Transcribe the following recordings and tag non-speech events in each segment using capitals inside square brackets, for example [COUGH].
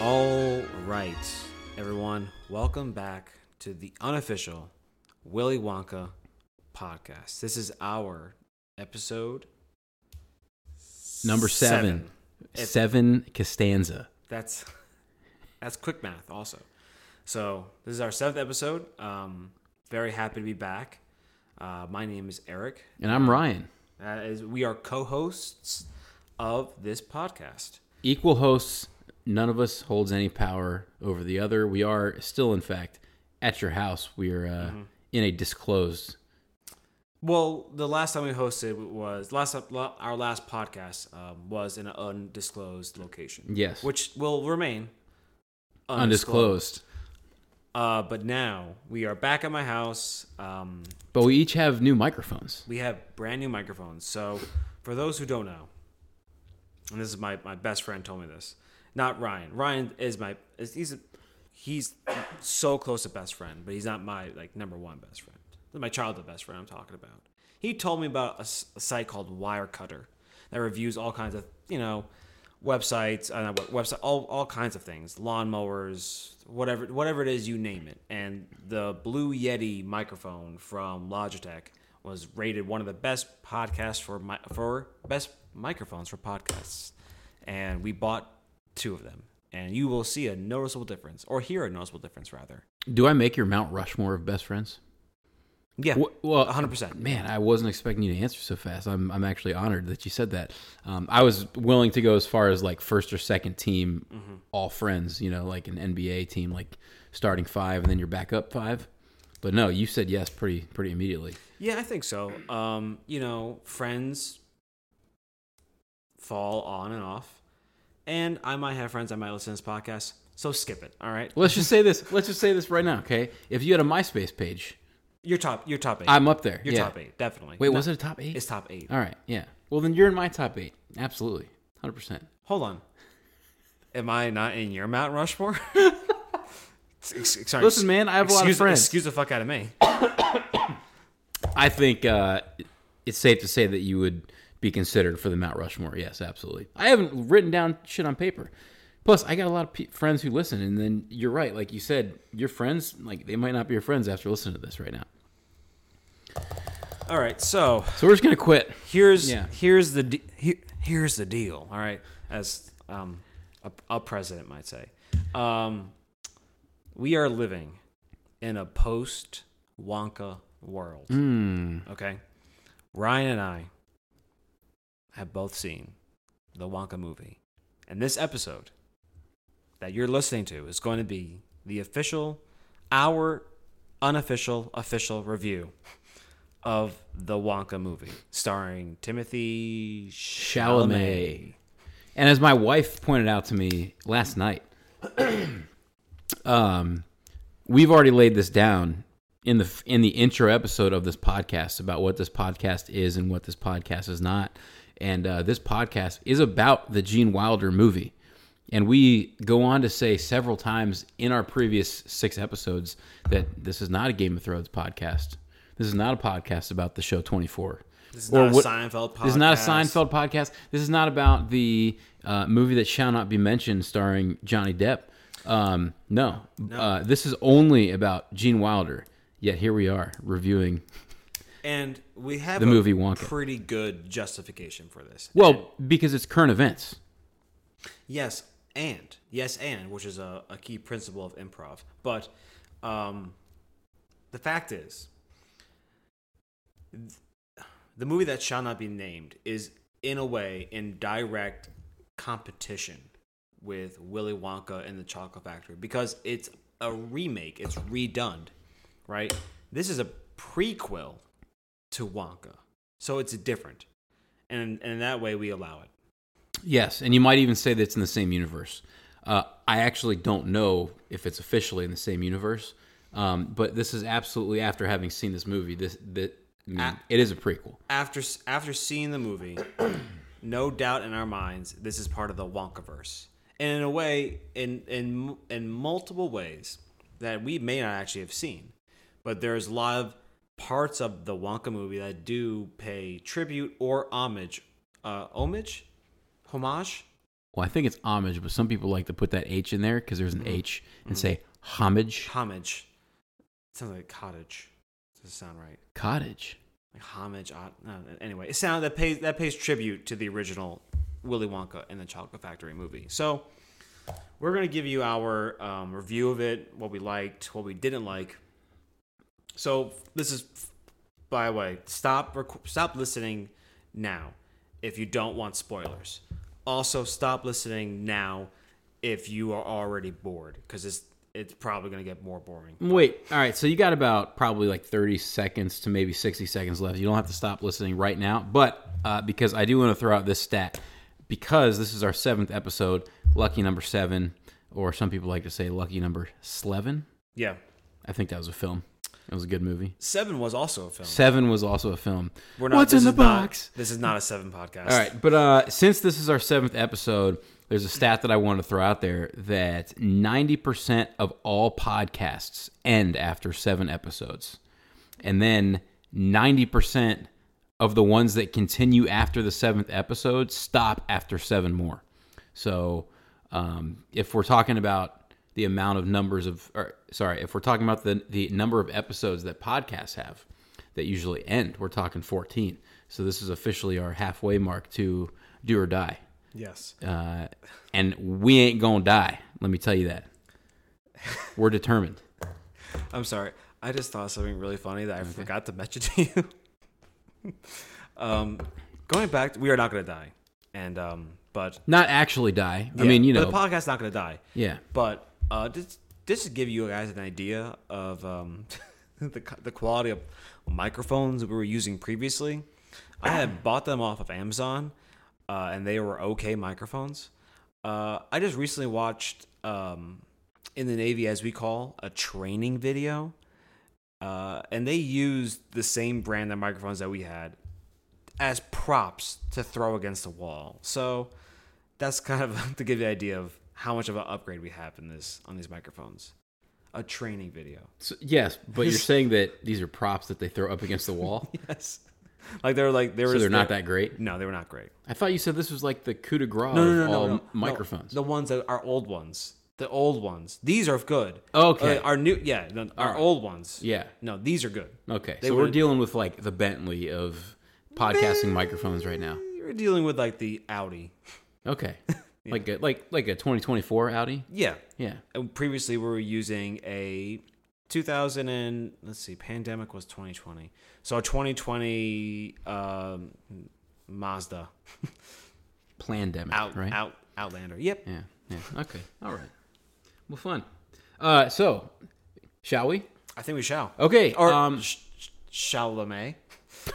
All right, everyone, welcome back to the unofficial Willy Wonka podcast. This is our episode Number seven. It- Seven Costanza. That's that's quick math, also. So this is our seventh episode. Um, very happy to be back. Uh, my name is Eric. And I'm Ryan. Uh, is we are co-hosts of this podcast. Equal hosts. None of us holds any power over the other. We are still, in fact, at your house. We are uh, Mm-hmm. in a disclosed. Well, the last time we hosted was last our last podcast um, was in an undisclosed location. Yes. which will remain Undisclosed. Uh, but now we are back at my house. Um, But we each have new microphones. we have brand new microphones. So, for those who don't know, and this is my, my best friend told me this, not Ryan. Ryan is my is, he's a, he's so close to best friend, but he's not my like number one best friend. My childhood best friend I'm talking about. He told me about a site called Wirecutter that reviews all kinds of you know websites, uh, website, all all kinds of things, lawnmowers, whatever whatever it is, you name it. And the Blue Yeti microphone from Logitech was rated one of the best podcasts for mi- for best microphones for podcasts, and we bought two of them. And you will see a noticeable difference, or hear a noticeable difference, rather. Do I make your Mount Rushmore of best friends? Yeah, Well, 100%. Man, I wasn't expecting you to answer so fast. I'm, I'm actually honored that you said that. Um, I was willing to go as far as like first or second team, Mm-hmm. all friends. You know, like an NBA team, like starting five and then your backup five. But no, you said yes pretty pretty immediately. Yeah, I think so. Um, you know, friends fall on and off. And I might have friends that might listen to this podcast, so skip it. All right. Let's just say this. Let's just say this right now, okay? If you had a MySpace page, You're top you're top eight. I'm up there. you're yeah. top eight, definitely. Wait, No, was it a top eight? it's top eight. All right, yeah. Well, then you're in my top eight. Absolutely, hundred percent. Hold on. Am I not in your Mount Rushmore? [LAUGHS] Sorry, Listen, man, I have a lot of friends. Excuse the fuck out of me. [COUGHS] I think uh, it's safe to say that you would be considered for the Mount Rushmore. Yes, absolutely. I haven't written down shit on paper. Plus, I got a lot of pe- friends who listen, and then you're right. Like you said, your friends, like they might not be your friends after listening to this right now. All right, so So we're just gonna quit. here's Yeah. here's the de- he- here's the deal. All right, as um, a, a president might say, um, we are living in a post Wonka world. Okay, Ryan and I have both seen the Wonka movie, and this episode that you're listening to is going to be the official, our unofficial official review of the Wonka movie, starring Timothy Chalamet. Chalamet. And as my wife pointed out to me last night, [CLEARS THROAT] um, we've already laid this down in the in the intro episode of this podcast about what this podcast is and what this podcast is not. And uh, this podcast is about the Gene Wilder movie. And we go on to say several times in our previous six episodes that this is not a Game of Thrones podcast. This is not a podcast about the show 24. This is not a Seinfeld This is not a podcast. Seinfeld podcast. This is not about the uh, movie that shall not be mentioned starring Johnny Depp. Um, no, Uh, this is only about Gene Wilder. Yet here we are reviewing. And we have The a movie Wonka. pretty good justification for this. Well, because it's current events. Yes, and yes, and which is a, a key principle of improv. But um, the fact is, th- the movie that shall not be named is in a way in direct competition with Willy Wonka and the Chocolate Factory because it's a remake. It's redone, right? This is a prequel to Wonka, so it's different, and, and in that way we allow it. Yes, and you might even say that it's in the same universe. Uh, I actually don't know if it's officially in the same universe, um, but this is absolutely after having seen this movie. This that I mean, Ah. it is a prequel. after after seeing the movie, [CLEARS THROAT] no doubt in our minds, this is part of the Wonkaverse, and in a way, in in in multiple ways that we may not actually have seen, but there's a lot of parts of the Wonka movie that do pay tribute or homage, uh, homage, homage, well, I think it's homage, but some people like to put that H in there because there's an H and say homage Homage. sounds like cottage. Does it sound right? cottage. Like homage. Uh, anyway, it sound that pays that pays tribute to the original Willy Wonka and the Chocolate Factory movie. So we're gonna give you our um, review of it, what we liked, what we didn't like. So this is, by the way, stop rec- stop listening now if you don't want spoilers. Also, stop listening now if you are already bored because it's it's probably gonna get more boring. Wait, all right. So you got about probably like 30 seconds to maybe 60 seconds left. You don't have to stop listening right now, but uh, because I do want to throw out this stat, because this is our seventh episode, lucky number seven, or some people like to say lucky number sleven. Yeah, I think that was a film. It was a good movie. Seven was also a film. Seven was also a film. We're not, What's in the is not- box? this is not a seven podcast. All right, but uh, since this is our seventh episode, there's a stat that I want to throw out there that 90% of all podcasts end after seven episodes. And then 90% of the ones that continue after the seventh episode stop after seven more. So um, if we're talking about the amount of numbers of, or sorry, if we're talking about the, the number of episodes that podcasts have that usually end, we're talking 14. So this is officially our halfway mark to do or die. Yes. Uh, and we ain't gonna die. Let me tell you that. [LAUGHS] We're determined. I'm sorry. I just thought something really funny that I forgot to mention to you. [LAUGHS] um, going back, we are not going to die, and um, but Not actually die. I mean, you know, the podcast's not going to die. yeah. But uh, just just to give you guys an idea of um, [LAUGHS] the the quality of microphones we were using previously, I had [CLEARS THROAT] bought them off of Amazon, uh, and they were okay microphones. Uh, I just recently watched um, in the Navy, as we call, a training video, uh, and they used the same brand of microphones that we had as props to throw against the wall. So that's kind of [LAUGHS] to give you an idea of how much of an upgrade we have in this on these microphones. A training video. So, yes, but you're [LAUGHS] saying that these are props that they throw up against the wall, [LAUGHS] Yes. Like they're like they were so they're not that great. No, they were not great. I thought you said this was like the coup de grace No, no, of no, no, all no, microphones. The ones that are old ones. The old ones. These are good. Okay. Uh, our new yeah, our old ones. Yeah. No, these are good. Okay, so we're dealing with like the Bentley of podcasting microphones right now. You're dealing with like the Audi. Okay, [LAUGHS] like a, like like a 2024 Audi. Yeah. Yeah. And previously we were using a 2000 and let's see pandemic was 2020 so a 2020 um, mazda Plandemic, out right? out outlander yep Yeah. Yeah. Okay. All right. Well, fun. Uh, so, shall we? i think we shall Okay. or um, sh- sh- Chalamet.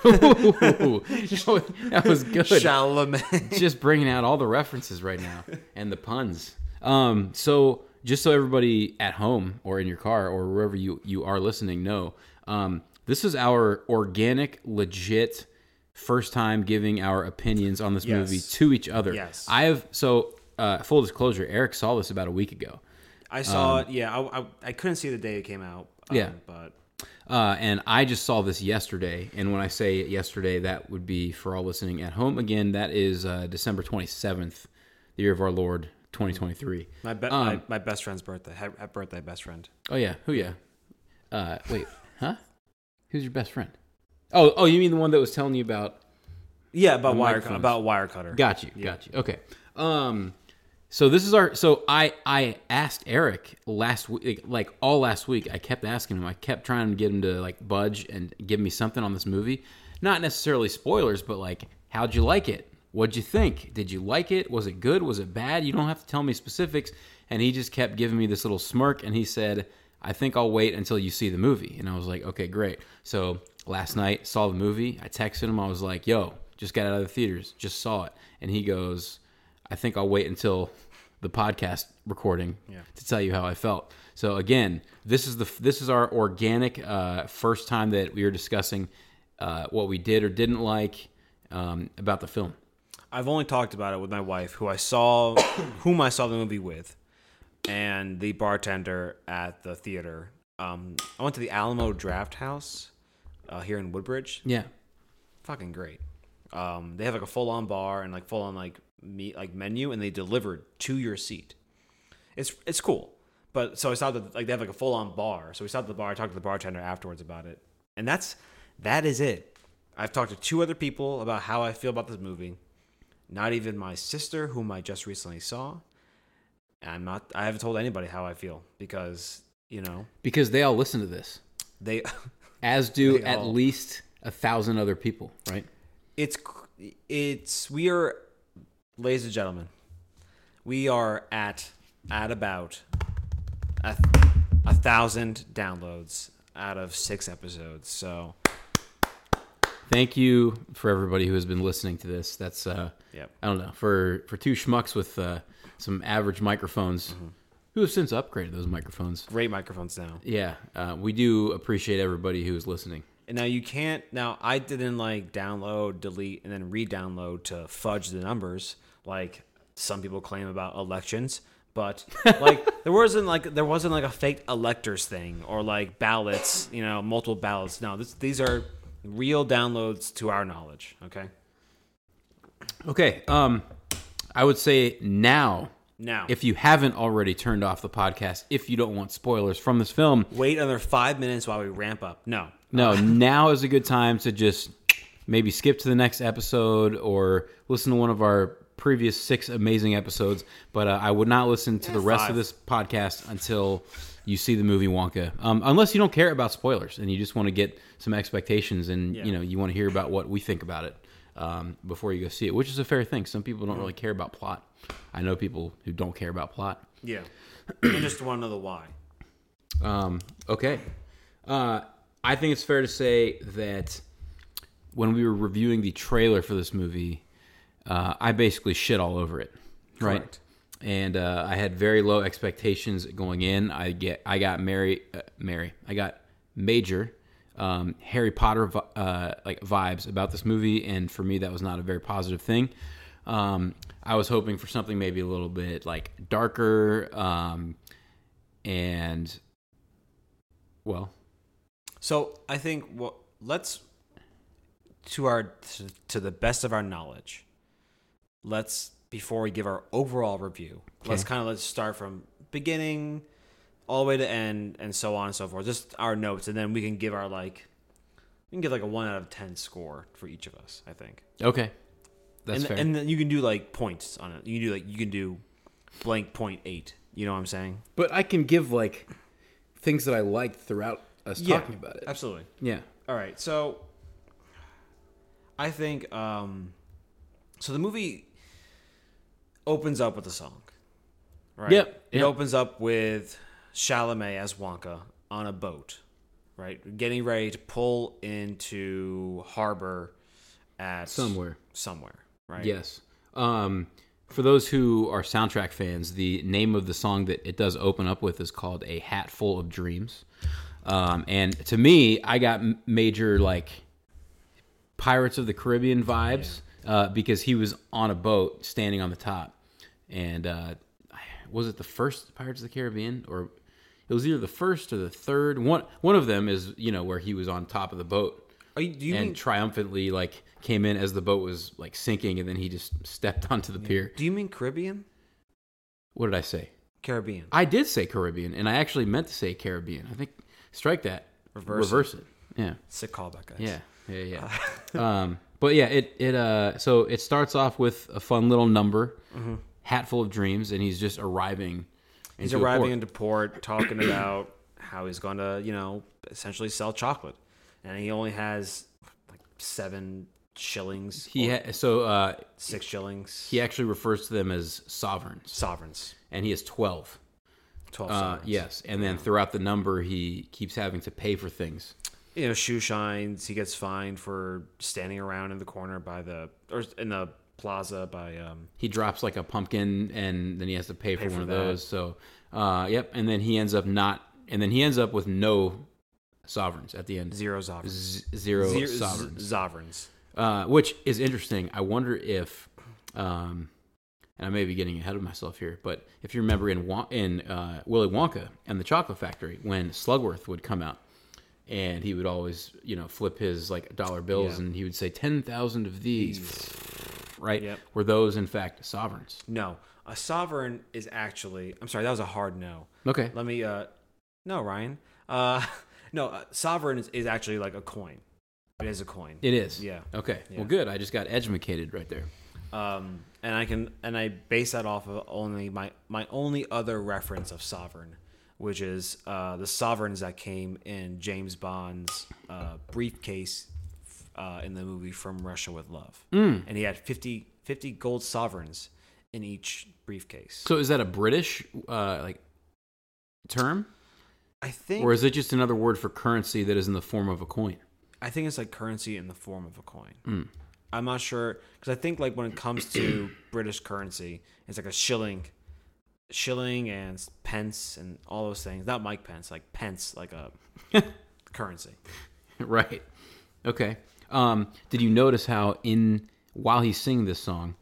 Ooh, [LAUGHS] that was good. Chalamet. [LAUGHS] Just bringing out all the references right now and the puns. Um, so just so everybody at home or in your car or wherever you you are listening know, um, this is our organic, legit first time giving our opinions on this Yes. movie to each other. Yes. I have so uh, full disclosure. Eric saw this about a week ago. I saw it. Yeah, I, I, I couldn't see the day it came out. um, Yeah. but Uh, and I just saw this yesterday. And when I say yesterday, that would be for all listening at home. Again, that is uh, December 27th, the year of our Lord, 2023. my, be- Um, my my best friend's birthday. Happy birthday, best friend. Oh, yeah. Who, yeah? Uh, wait, huh? Who's your best friend? Oh, oh, you mean the one that was telling you about? Yeah, about wire about Wirecutter. Got you, got you. Okay. Um, so this is our. So I I asked Eric last week, like all last week. I kept asking him. I kept trying to get him to like budge and give me something on this movie. Not necessarily spoilers, but like, how'd you like it? What'd you think? Did you like it? Was it good? Was it bad? You don't have to tell me specifics. And he just kept giving me this little smirk, and he said, "I think I'll wait until you see the movie." And I was like, "Okay, great." So last night saw the movie. I texted him. I was like, "Yo, just got out of the theaters. Just saw it." And he goes, "I think I'll wait until the podcast recording to tell you how I felt." So again, this is the this is our organic uh, first time that we are discussing uh, what we did or didn't like um, about the film. I've only talked about it with my wife, who I saw, [COUGHS] whom I saw the movie with, and the bartender at the theater. Um, I went to the Alamo Drafthouse uh, here in Woodbridge. Yeah, Fucking great. Um, they have like a full-on bar and like full-on like me like menu and they delivered to your seat. It's it's cool. But so I saw that like they have like a full on bar. So we stopped at the bar. I talked to the bartender afterwards about it, and that's that is it. I've talked to two other people about how I feel about this movie. Not even my sister, whom I just recently saw. I'm not. I haven't told anybody how I feel because you know Because they all listen to this, they. [LAUGHS] as do They at all- least a thousand other people, right? it's it's we are, ladies and gentlemen, we are at at about a, a thousand downloads out of six episodes. So Thank you for everybody who has been listening to this. That's uh, Yep. I don't know for for two schmucks with uh, some average microphones Mm-hmm. who have since upgraded those microphones. great microphones now. Yeah, uh, we do appreciate everybody who is listening. And now you can't. Now I didn't like download, delete, and then re-download to fudge the numbers like some people claim about elections. But like [LAUGHS] there wasn't like there wasn't like a fake electors thing or like ballots, you know, multiple ballots. No, this, these are real downloads to our knowledge. Okay. Okay, um, I would say now, Now, if you haven't already turned off the podcast, if you don't want spoilers from this film, wait another five minutes while we ramp up. No, no, [LAUGHS] now is a good time to just maybe skip to the next episode or listen to one of our previous six amazing episodes. But uh, I would not listen to the rest of this podcast until you see the movie Wonka, um, unless you don't care about spoilers and you just want to get some expectations and you know you want to hear about what we think about it um, before you go see it, which is a fair thing. Some people don't really care about plot. I know people who don't care about plot. yeah, [CLEARS THROAT] I just want to know the why. Um, okay. Uh, I think it's fair to say that when we were reviewing the trailer for this movie, uh, I basically shit all over it. Right. Correct. And uh, I had very low expectations going in. I get, I got Mary, uh, Mary. I got major um, Harry Potter uh, like vibes about this movie, and for me, that was not a very positive thing. Um, I was hoping for something maybe a little bit like darker, um, and well, So I think what let's to our to the best of our knowledge. Let's before we give our overall review. Let's kind of let's start from beginning all the way to end and so on and so forth. Just our notes, and then we can give our like we can give like a one out of ten score for each of us. I think, okay, that's and fair. and then you can do like points on it. You can do like you can do blank point eight. You know what I'm saying? but I can give like things that I liked throughout us talking about it. Absolutely. Yeah. All right, so I think um, so. The movie opens up with a song, right? Yep, It yep. opens up with Chalamet as Wonka on a boat, right, getting ready to pull into harbor at Somewhere. somewhere, right? Yes. Um, for those who are soundtrack fans, the name of the song that it does open up with is called "A Hat Full of Dreams," um, and to me, I got major like Pirates of the Caribbean vibes uh, because he was on a boat standing on the top, and uh, was it the first Pirates of the Caribbean or it was either the first or the third one? One of them is you know where he was on top of the boat you, do you and mean triumphantly like came in as the boat was like sinking and then he just stepped [LAUGHS] onto the pier. do you mean Caribbean? What did I say? Caribbean. I did say Caribbean and I actually meant to say Caribbean. I think strike that. Reverse it. Reverse it. Yeah. Sick callback, guys. Yeah. Yeah, yeah. [LAUGHS] um but yeah, it it uh so it starts off with a fun little number, hat full of dreams and he's just arriving He's arriving port. into port, [CLEARS THROAT] talking about how he's going to, you know, essentially sell chocolate, and he only has like seven shillings. he ha- so uh six shillings. he actually refers to them as sovereigns sovereigns. and he has 12. Twelve Uh, yes, and then throughout the number, he keeps having to pay for things. You know, shoe shines. He gets fined for standing around in the corner by the or in the plaza by um. He drops like a pumpkin, and then he has to pay, for for one of those. So, uh, yep, and then he ends up not, and then he ends up with no sovereigns at the end, Zero sovereigns. Z- zero Zero sovereigns, sovereigns. uh, which is interesting. I wonder if, um, and I may be getting ahead of myself here, but if you remember in in uh, Willy Wonka and the Chocolate Factory, when Slugworth would come out. And he would always, you know, flip his like dollar bills, Yeah. and he would say ten thousand of these, right? Yep. Were those in fact sovereigns? No, a sovereign is actually. I'm sorry, that was a hard no. Okay. Let me. uh No, Ryan. Uh [LAUGHS] No, uh, sovereign is, is actually like a coin. It is a coin. It is. Yeah. Okay. Yeah. Well, good. I just got educated right there. um, and I can and I base that off of only my my only other reference of sovereign, which is uh, the sovereigns that came in James Bond's uh, briefcase uh, in the movie From Russia with Love, Hmm. and he had 50, 50 gold sovereigns in each briefcase. So is that a British uh, like term, I think or is it just another word for currency that is in the form of a coin? I think it's like currency in the form of a coin. Hmm. I'm not sure because I think like when it comes to [COUGHS] British currency, it's like a shilling, shilling and pence and all those things. Not Mike Pence, like pence, like a [LAUGHS] currency. right. Okay. Um, did you notice how in while he's singing this song,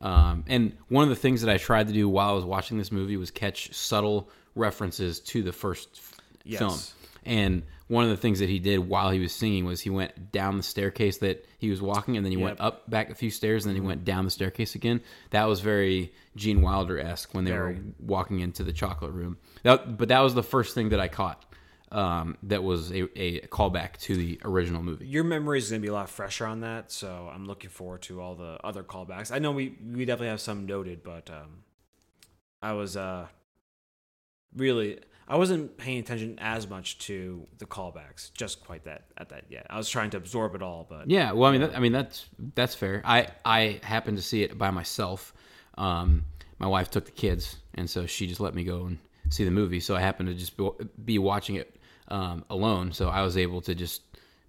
um, and one of the things that I tried to do while I was watching this movie was catch subtle references to the first f- Yes. film. And one of the things that he did while he was singing was he went down the staircase that he was walking, and then he went up back a few stairs, and then he went down the staircase again. That was very Gene Wilder esque when they were walking into the chocolate room. That, but that was the first thing that I caught. Um, that was a, a callback to the original movie. Your memory is going to be a lot fresher on that, so I'm looking forward to all the other callbacks. I know we we definitely have some noted, but um, I was uh really I wasn't paying attention as much to the callbacks, just quite that at that yet. I was trying to absorb it all, but Yeah, well, I mean, that, I mean that's that's fair. I I happened to see it by myself. Um, my wife took the kids, and so she just let me go and see the movie. So I happened to just be, be watching it um, alone. So I was able to just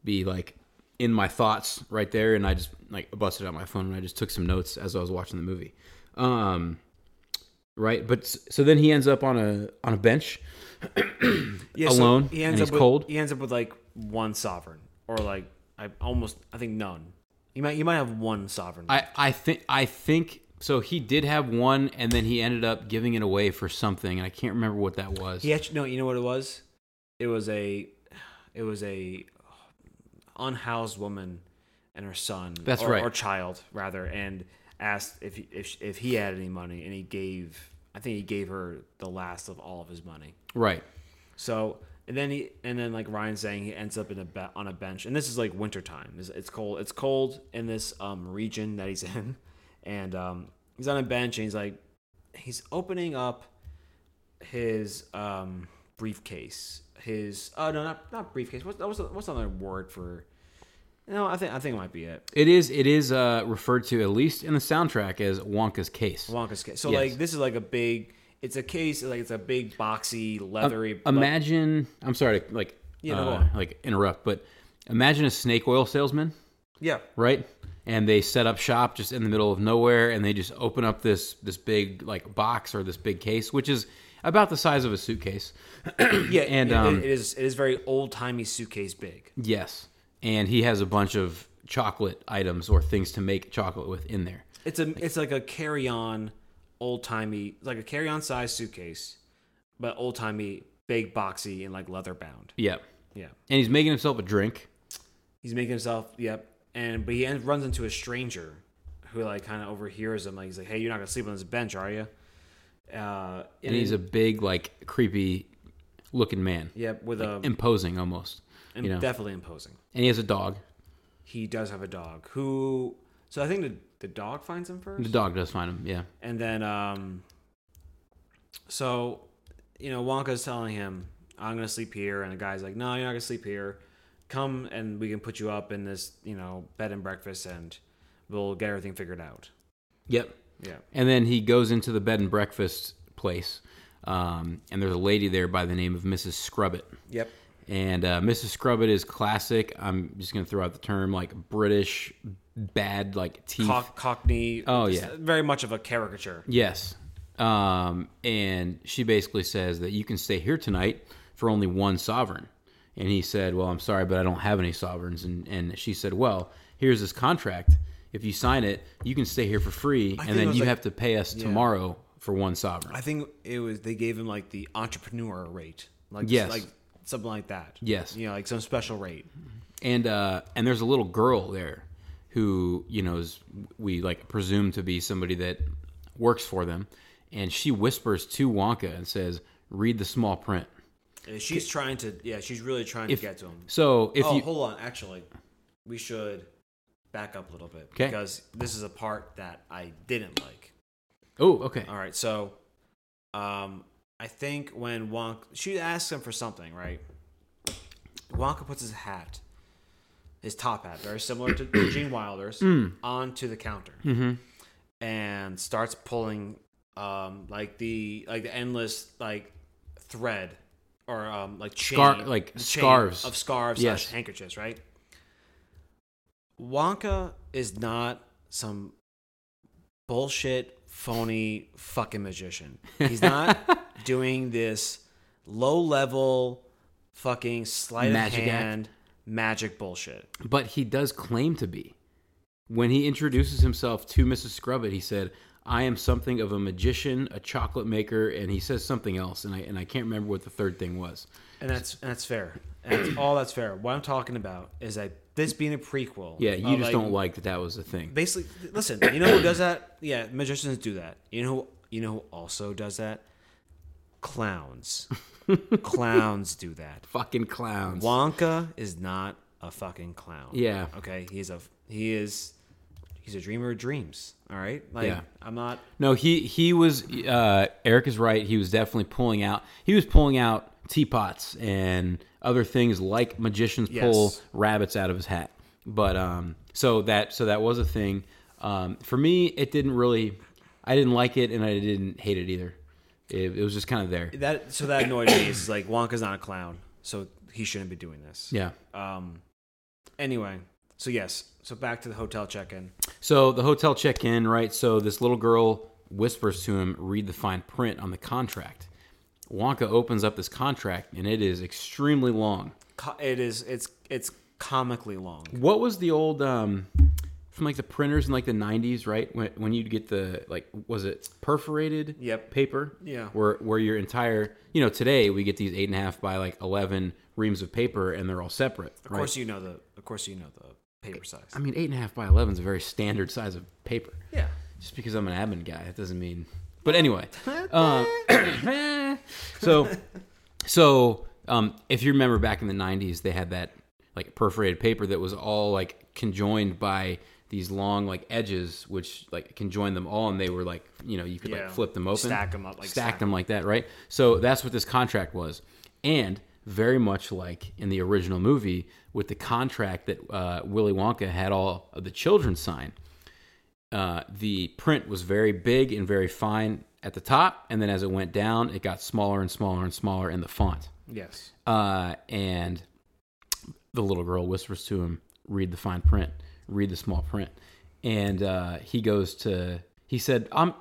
be like in my thoughts right there, and I just like busted out my phone and I just took some notes as I was watching the movie. Um, right, but so then he ends up on a on a bench. [CLEARS THROAT] yeah, so alone, he ends up with, cold? He ends up with like one sovereign, or like I almost I think none. You might you might have one sovereign. I, I think I think so. He did have one, and then he ended up giving it away for something, and I can't remember what that was. He actually no, you know what it was? It was a it was a unhoused woman and her son. That's or, right. or child rather, and asked if he, if if he had any money, and he gave. I think he gave her the last of all of his money. Right. So and then he and then like Ryan's saying he ends up in a be- on a bench, and this is like wintertime. It's, it's cold. It's cold in this um, region that he's [LAUGHS] in, and um, he's on a bench and he's like he's opening up his um, briefcase. His oh no not not briefcase. What's what's what's another word for? No, I think I think it might be it. It is. It is uh, referred to at least in the soundtrack as Wonka's case. Wonka's case. So Yes. like this is like a big. It's a case like it's a big boxy leathery. le- Imagine. I'm sorry to like Yeah, no, go uh, on. like interrupt, but imagine a snake oil salesman, yeah. right? And they set up shop just in the middle of nowhere, and they just open up this this big like box or this big case, which is about the size of a suitcase. [CLEARS THROAT] Yeah, And, it- um, it is it is very old timey suitcase big. Yes, and he has a bunch of chocolate items or things to make chocolate with in there. It's a it's like a carry on, old timey like a carry on size suitcase, but old timey big boxy and like leather bound. Yeah, Yeah, And he's making himself a drink. he's making himself yep, and but he ends, runs into a stranger who like kind of overhears him. Like he's like, "Hey, you're not gonna sleep on this bench, are you?" Uh, And he's a big, like, creepy looking man. yep with a Imposing almost. and You know. definitely imposing. And he has a dog. He does have a dog who. So I think the the dog finds him first. The dog does find him, yeah. And then, um, so, you know, Wonka's telling him, I'm going to sleep here. And the guy's like, no, you're not going to sleep here. Come and we can put you up in this, you know, bed and breakfast and we'll get everything figured out. Yep. Yeah. And then he goes into the bed and breakfast place. Um, and there's a lady there by the name of Mrs. Scrubbit. Yep. And uh, Mrs. Scrubbit is classic. I'm just going to throw out the term like British bad, like teeth. Cock, Cockney. Oh, yeah. Very much of a caricature. Yes. Um, and she basically says that you can stay here tonight for only one sovereign. And he said, Well, I'm sorry, but I don't have any sovereigns. And, and she said, Well, here's this contract. If you sign it, you can stay here for free, think and then you like- have to pay us tomorrow for one sovereign. I think it was, they gave him like the entrepreneur rate. Like, Yes. Like something like that. Yes. You know, like some special rate. and uh, and there's a little girl there, who you know is we like presume to be somebody that works for them, and she whispers to Wonka and says, "Read the small print." And she's trying to, yeah, she's really trying If to get to him. so, if oh, you hold on. Actually, we should back up a little bit 'Kay. because this is a part that I didn't like. oh okay All right, so um, I think when Wonka, she asks him for something, right? Wonka puts his hat, his top hat, very similar to [CLEARS THROAT] Gene Wilder's, onto the counter, and starts pulling um, like the like the endless like thread or um, like chain, Scar- like chain scarves. of scarves Yes. handkerchiefs, right? Wonka is not some bullshit, phony fucking magician. He's not [LAUGHS] doing this low level fucking sleight Magic of act. hand magic bullshit. but he does claim to be. When he introduces himself to Mrs. Scrubbit, he said, "I am something of a magician, a chocolate maker," and he says something else, and I and I can't remember what the third thing was. And that's and that's fair. And that's all that's fair. What I'm talking about is that this being a prequel. Yeah, you of, just like, don't like that that was a thing. basically listen you know who does that yeah magicians do that you know who you know who also does that clowns [LAUGHS] clowns do that Fucking clowns. wonka is not a fucking clown Yeah. okay he's a he is he's a dreamer of dreams all right like Yeah. i'm not No, he he was. Uh, Eric is right. He was definitely pulling out. He was pulling out teapots and other things like magicians pull Yes. rabbits out of his hat. But um, so that so that was a thing. Um, for me, it didn't really. I didn't like it, and I didn't hate it either. It, it was just kind of there. that so that annoyed me it's like wonka's not a clown so he shouldn't be doing this Yeah. um anyway so yes so back to the hotel check-in So the hotel check in, right? So this little girl whispers to him, "Read the fine print on the contract." Wonka opens up this contract, and it is extremely long. Co- it is it's it's comically long What was the old um from like the printers in like the 90s, right? When when you'd get the like was it perforated Yep. paper? Yeah. Where where your entire you know, today we get these eight and a half by like eleven reams of paper and they're all separate. Of right? course, you know the. Of course, you know the paper size. I mean eight and a half by eleven is a very standard size of paper. yeah. Just because I'm an admin guy, that doesn't mean but anyway. um, [LAUGHS] [CLEARS THROAT] so so um, if you remember back in the 90s they had that like perforated paper that was all like conjoined by these long like edges which like conjoined them all and they were like you know you could Yeah. like flip them open stack them up, like stack stack them like that right so that's what this contract was and very much like in the original movie with the contract that uh, willy wonka had all of the children sign uh, the print was very big and very fine at the top, and then as it went down, it got smaller and smaller and smaller in the font. Yes. Uh, and the little girl whispers to him, "Read the fine print. Read the small print." And uh, he goes to. He said, "I'm.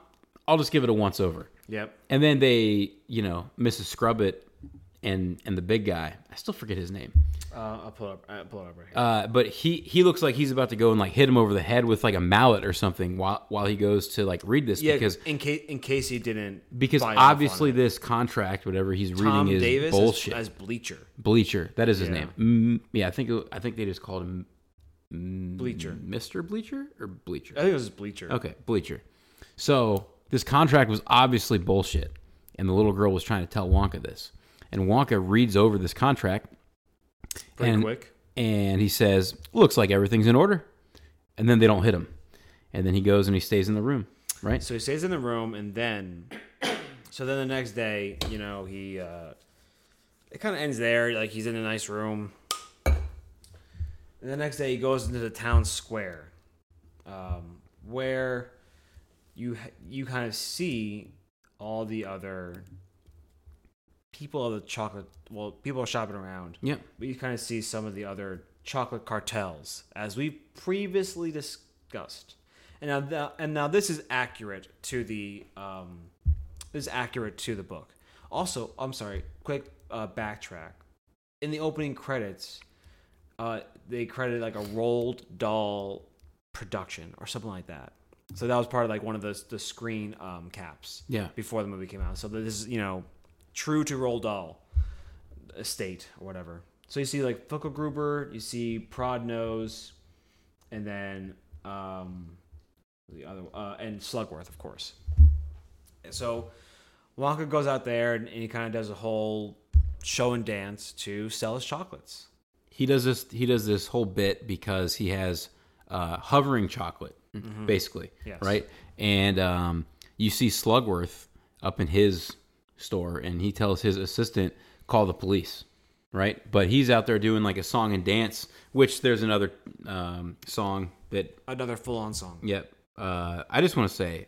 I'll just give it a once over." Yep. And then they, you know, Mrs. Scrubbit and and the big guy. I still forget his name. Uh, I'll pull it up. I'll pull it up right here. Uh, but he he looks like he's about to go and like hit him over the head with like a mallet or something while while he goes to like read this yeah, because in case in case he didn't because buy off on obviously it. this contract whatever he's Tom reading is Davis bullshit. As, as Bleacher. Bleacher, that is his Yeah. name. Mm, yeah, I think I think they just called him Bleacher. Mr. Bleacher or Bleacher. I think it was Bleacher. Okay, Bleacher. So this contract was obviously bullshit, and the little girl was trying to tell Wonka this, and Wonka reads over this contract Pretty and, quick. and he says, "Looks like everything's in order," and then they don't hit him, and then he goes and he stays in the room, right? So he stays in the room, and then, [COUGHS] so then the next day, you know, he, uh, it kind of ends there. Like he's in a nice room. And the next day, he goes into the town square, um, where you you kind of see all the other people of the chocolate. Well, people are shopping around. yeah But you kind of see some of the other chocolate cartels, as we previously discussed. And now, the, and now this is accurate to the um, this is accurate to the book. Also, I'm sorry, quick uh, backtrack. In the opening credits, uh, they credited like a Roald Dahl production or something like that. So that was part of like one of the the screen um, caps Yeah. before the movie came out. So this is you know true to Roald Dahl estate or whatever. So you see like Gruber, you see Prodnose, and then um, the other uh, and Slugworth, of course. And So Wonka goes out there and, and he kind of does a whole show and dance to sell his chocolates. he does this he does this whole bit because he has uh, hovering chocolate basically Yes. right and um, you see slugworth up in his store and he tells his assistant call the police right but he's out there doing like a song and dance which there's another um, song that Another full-on song. yep uh, i just want to say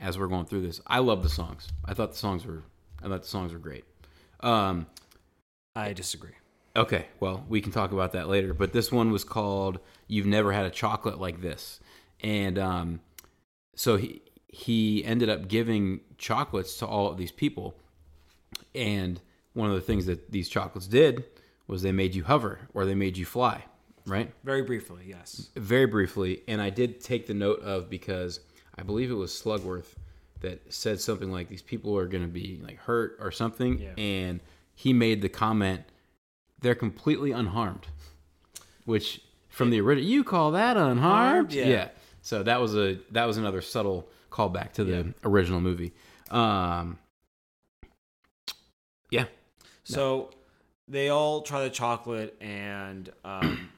as we're going through this i love the songs i thought the songs were i thought the songs were great um, I disagree. Okay, well, we can talk about that later. But this one was called "You've Never Had a Chocolate Like This," and um, so he he ended up giving chocolates to all of these people. And one of the things that these chocolates did was they made you hover or they made you fly, right? Very briefly, yes. Very briefly, and I did take the note of because I believe it was Slugworth that said something like these people are going to be like hurt or something, Yeah. and he made the comment they're completely unharmed, which from the original you call that unharmed, Yeah. So that was a that was another subtle callback to the Yeah. original movie. Um, yeah, So they all try the chocolate, and um,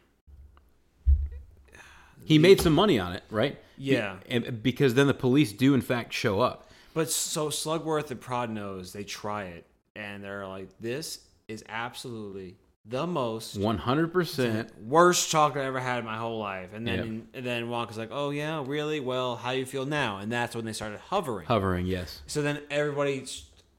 he made some money on it, right? Yeah. and because then the police do in fact show up. but so Slugworth and Prodnose they try it, and they're like, "This is absolutely the most One hundred percent. worst chocolate I ever had in my whole life." And then and then Wonka's like, "Oh yeah, really? Well, how you feel now?" And that's when they started hovering. Hovering, yes. So then everybody,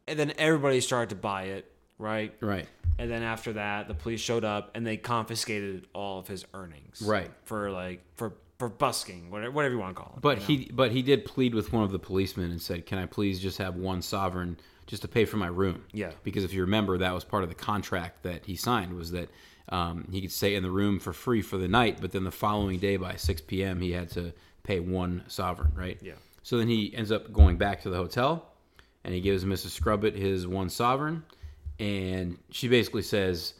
and then everybody started to buy it, right? Right. And then after that, the police showed up and they confiscated all of his earnings, Right. For like for for busking, whatever whatever you want to call it. But you know? he but he did plead with one of the policemen and said, "Can I please just have one sovereign just to pay for my room?" Yeah. Because if you remember, that was part of the contract that he signed was that um, he could stay in the room for free for the night, but then the following day by 6 p.m. he had to pay one sovereign, right? Yeah. So then he ends up going back to the hotel, and he gives Mrs. Scrubbit his one sovereign, and she basically says,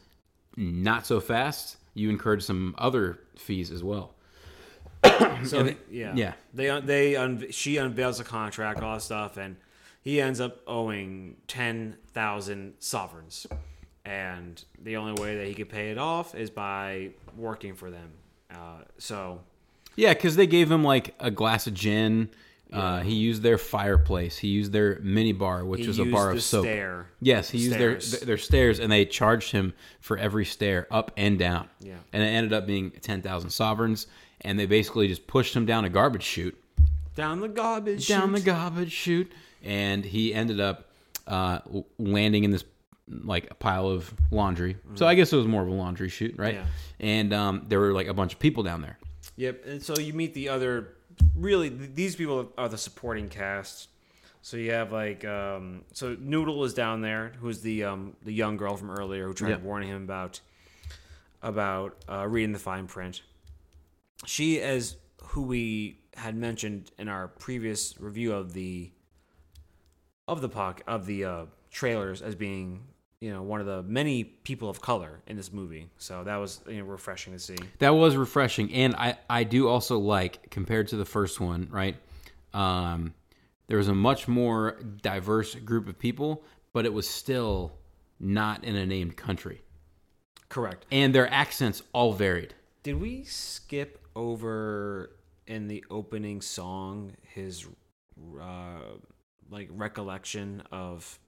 "Not so fast. You incurred some other fees as well." So yeah, yeah. They they un- she unveils the contract, all that stuff, and he ends up owing ten thousand sovereigns, and the only way that he could pay it off is by working for them. Uh, so Yeah, because they gave him like a glass of gin. Uh, he used their fireplace. He used their mini bar, which he was a bar of soap. stair. Yes, he used their Stairs. their stairs, and they charged him for every stair up and down. Yeah. and it ended up being ten thousand sovereigns, and they basically just pushed him down a garbage chute, down the garbage. down the garbage chute, and he ended up uh, landing in this like a pile of laundry. So I guess it was more of a laundry chute, right? Yeah. And um, there were like a bunch of people down there. Yep, and so you meet the other. Really, th- these people are the supporting cast. So you have like, um, so Noodle is down there, who's the um, the young girl from earlier who tried Yep. warn him about about uh, reading the fine print. She is who we had mentioned in our previous review of the of the poc of the uh, trailers as being you know one of the many people of color in this movie. So that was you know refreshing to see. That was refreshing, and I I do also like compared to the first one, right? Um, there was a much more diverse group of people, but it was still not in a named country, Correct. and their accents all varied. Did we skip over in the opening song his uh, like recollection of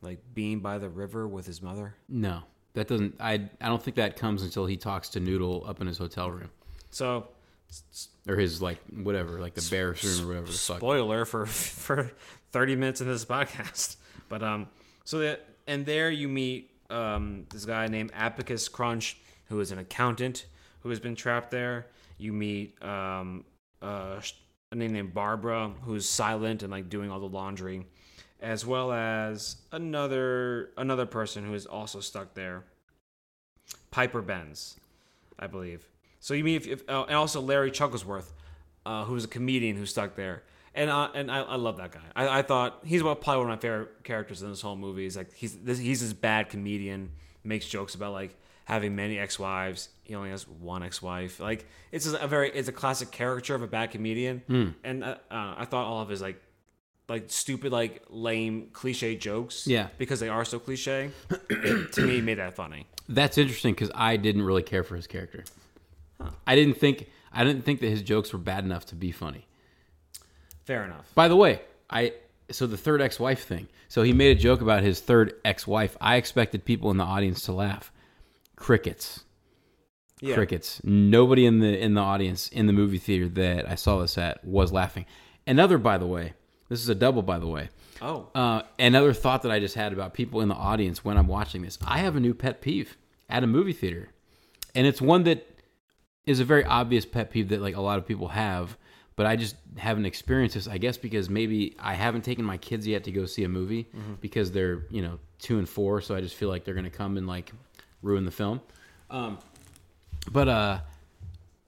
like being by the river with his mother? No, that doesn't. I I don't think that comes until he talks to Noodle up in his hotel room So, or his like whatever, like the bear's room or whatever the fuck. spoiler for for 30 minutes in this podcast. But um so that and there you meet um this guy named Abacus Crunch who is an accountant who has been trapped there. You meet um uh a name named Barbara who's silent and like doing all the laundry as well as another another person who is also stuck there. Piper Benz, I believe. So you mean if, if uh, and also Larry Chucklesworth, uh, who's a comedian who's stuck there, and uh, and I, I love that guy. I, I thought he's probably one of my favorite characters in this whole movie. He's like he's this, he's this bad comedian, makes jokes about like having many ex-wives. He only has one ex-wife. Like it's a very it's a classic caricature of a bad comedian. Hmm. And uh, uh, I thought all of his like like stupid like lame cliche jokes. Yeah. because they are so cliche. it, to me, made that funny. That's interesting because I didn't really care for his character. I didn't think I didn't think that his jokes were bad enough to be funny. Fair enough. By the way, I so the third ex-wife thing. So he made a joke about his third ex-wife. I expected people in the audience to laugh. Crickets. Yeah. Crickets. Nobody in the in the audience in the movie theater that I saw this at was laughing. Another, by the way, this is a double, by the way. Oh, Uh, another thought that I just had about people in the audience when I'm watching this. I have a new pet peeve at a movie theater, and it's one that is a very obvious pet peeve that like a lot of people have, but I just haven't experienced this. I guess because maybe I haven't taken my kids yet to go see a movie because they're you know two and four, so I just feel like they're gonna come and like ruin the film. Um, but uh,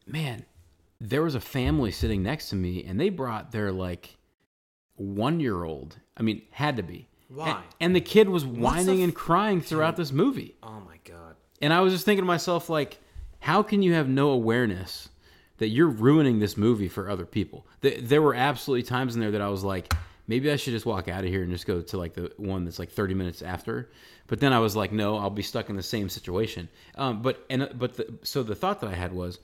man, there was a family sitting next to me, and they brought their like one year old. I mean, had to be. Why? And, and the kid was whining f- and crying throughout this movie. oh my god. And I was just thinking to myself, like, how can you have no awareness that you're ruining this movie for other people? There were absolutely times in there that I was like, maybe I should just walk out of here and just go to like the one that's like 30 minutes after. But then I was like, no, I'll be stuck in the same situation. Um, but and but the, so the thought that I had was,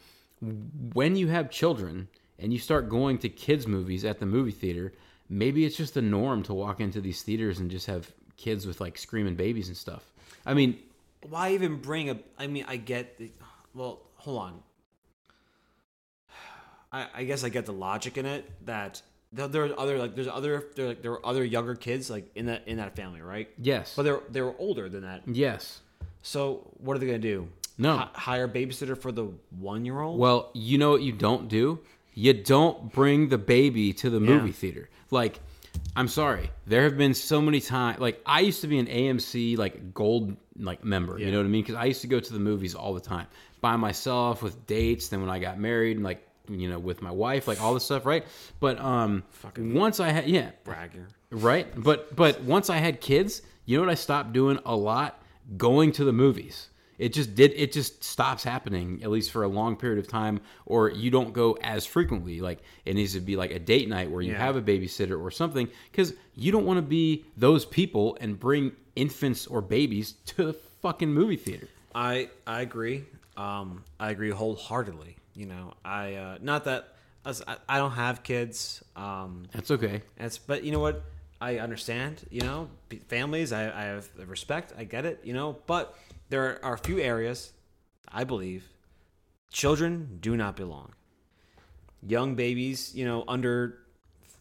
when you have children and you start going to kids movies at the movie theater, maybe it's just the norm to walk into these theaters and just have kids with like screaming babies and stuff. I mean, Why even bring a? I mean, I get. The, well, hold on. [SIGHS] I, I guess I get the logic in it that there, there are other like there's other there like there were other younger kids like in that in that family, right? yes. But they're they were older than that. Yes. So what are they gonna do? No. Hi- hire a babysitter for the one year old? Well, you know what you don't do? You don't bring the baby to the movie Yeah. theater. Like, I'm sorry. There have been so many times. Like, I used to be an AMC like gold like member. You know what I mean? Because I used to go to the movies all the time by myself with dates. Then when I got married, and like you know with my wife, like all this stuff, right? But um, Fucking once I had yeah, bragger. right but but once i had kids you know what i stopped doing a lot going to the movies it just did it just stops happening at least for a long period of time or you don't go as frequently like it needs to be like a date night where you Yeah. have a babysitter or something because you don't want to be those people and bring infants or babies to the fucking movie theater I I agree. Um, I agree wholeheartily. You know, I uh, not that I, I don't have kids. Um, that's okay It's but you know what? I understand. You know, families. I, I have respect. I get it. You know, but there are a few areas, I believe, children do not belong. Young babies, you know, under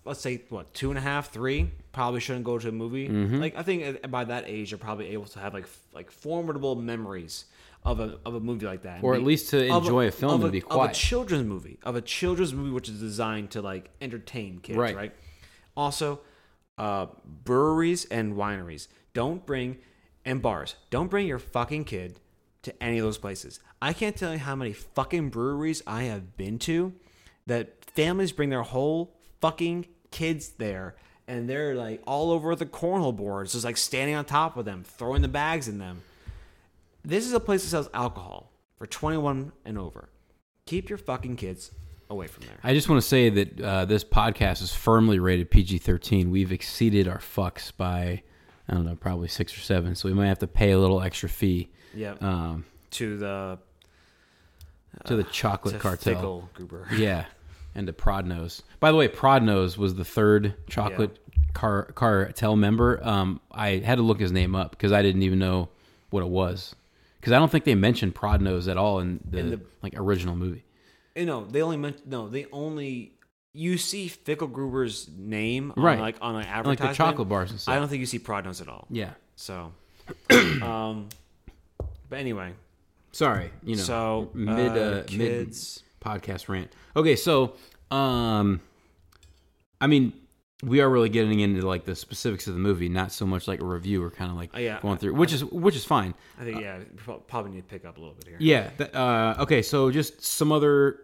let's say what two and a half, three, probably shouldn't go to a movie. Like I think by that age, they're probably able to have like like formidable memories of a of a movie like that, Or at be- least to enjoy a film of and be Of a children's movie, of a children's movie which is designed to like entertain kids, Right. right? Also, uh, breweries and wineries don't bring and bars don't bring your fucking kid to any of those places. I can't tell you how many fucking breweries I have been to that families bring their whole fucking kids there and they're like all over the cornhole boards, just like standing on top of them, throwing the bags in them. This is a place that sells alcohol for 21 and over. Keep your fucking kids away from there. I just want to say that uh, this podcast is firmly rated PG 13. We've exceeded our fucks by, I don't know, probably six or seven. So we might have to pay a little extra fee Yeah. um, to the to the chocolate to cartel. [LAUGHS] Yeah. And to Prodnose. By the way, Prodnose was the third chocolate car, cartel member. Um, I had to look his name up because I didn't even know what it was. Because I don't think they mentioned Prodnose at all in the, In the- like original movie. You know, they only meant no. They only you see Fickelgruber's name on Right. like on an Like advertisement. the chocolate bars and stuff. I don't think you see Prodnose at all. yeah. So, [CLEARS THROAT] um, but anyway, Sorry. You know. so mid, uh, uh, mid podcast rant. Okay, so um I mean, we are really getting into like the specifics of the movie, not so much like a review. We're kind of like Oh, yeah. going through, which is which is fine. I think yeah, probably need to pick up a little bit here. Yeah. That, uh, okay. So just some other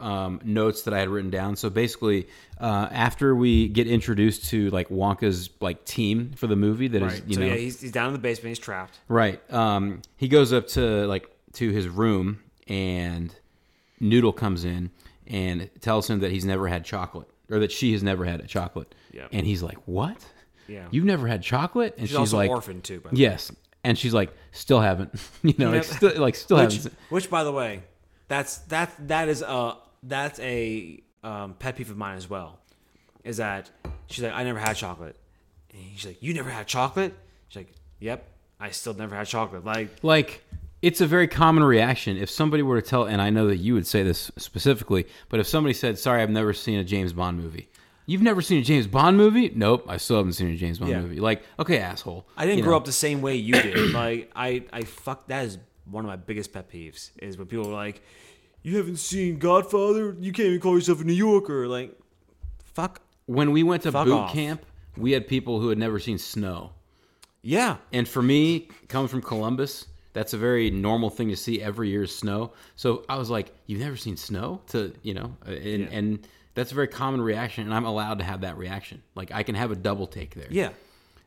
um, notes that I had written down. So basically, uh, after we get introduced to like Wonka's like team for the movie, that is Right. you so know yeah, he's, he's down in the basement. He's trapped. right. Um, he goes up to like to his room, and Noodle comes in and tells him that he's never had chocolate, or that she has never had a chocolate. Yeah. And he's like, "What? Yeah. You've never had chocolate?" And She's, she's, also like, orphaned too. But "Yes." And she's like, "Still haven't." [LAUGHS] you know, like still like still which, haven't. which, by the way, that's that that is a that's a um, pet peeve of mine as well. Is that she's like, I never had chocolate, and he's like, You never had chocolate? She's like, Yep, I still never had chocolate. Like, like it's a very common reaction if somebody were to tell and i know that you would say this specifically but if somebody said sorry i've never seen a james bond movie you've never seen a james bond movie nope i still haven't seen a james bond Yeah. movie like okay asshole I didn't You grow know? up the same way you did. [COUGHS] like, I I fuck that is one of my biggest pet peeves is when people are like, You haven't seen Godfather? You can't even call yourself a New Yorker. Like, fuck when we went to boot off. camp we had people who had never seen snow yeah. and for me coming from columbus that's a very normal thing to see every year is snow. So i was like you've never seen snow? To you know uh, and, Yeah. and that's a very common reaction and i'm allowed to have that reaction. Like i can have a double take there. Yeah.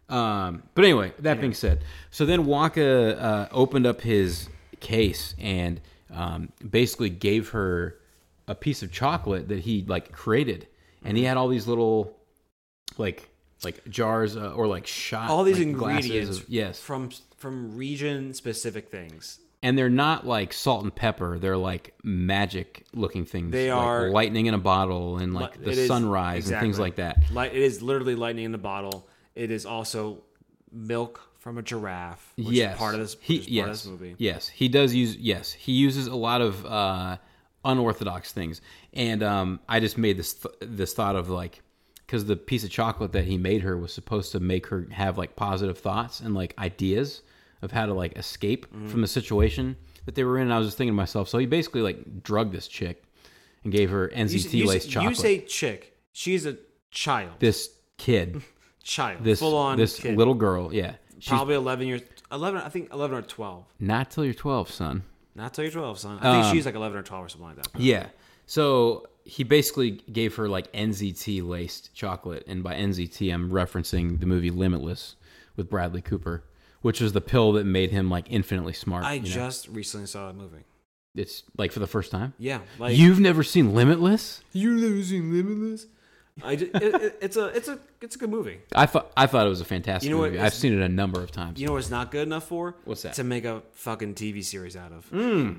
Um, but anyway, that being said, so then Wonka uh, opened up his case and um, basically gave her a piece of chocolate that he like created, and he had all these little like like jars uh, or like shot All these like, ingredients of- yes, from from region specific things. and they're not like salt and pepper; they're like magic looking things. They like are- lightning in a bottle and like Li- the is- sunrise and things like that. Like it is literally lightning in a bottle. It is also milk from a giraffe, which yes, is part of this, He, yes, this movie. Yes, he does use. Yes, he uses a lot of uh, unorthodox things, and um, I just made this th- this thought of like because the piece of chocolate that he made her was supposed to make her have like positive thoughts and like ideas of how to like escape Mm-hmm. from the situation that they were in. And I was just thinking to myself, so he basically like drugged this chick and gave her NZT laced chocolate. you say chick. She's a child. this kid, [LAUGHS] child. this full on this kid. little girl, yeah, she's probably eleven years. Eleven, I think eleven or twelve. not till you're twelve, son. Not till you're twelve, son. I think Um, she's like eleven or twelve or something like that. Yeah. So he basically gave her like NZT laced chocolate, and by NZT I'm referencing the movie Limitless with Bradley Cooper, which was the pill that made him like infinitely smart. I you know? just recently saw that movie. it's like for the first time. Yeah, like You've never seen Limitless? You've never seen Limitless. I ju- it, it, it's a it's a it's a good movie. I thought I thought it was a fantastic You know movie. I've seen it a number of times, You know what it's not good enough for? What's that? To make a fucking TV series out of. Hmm.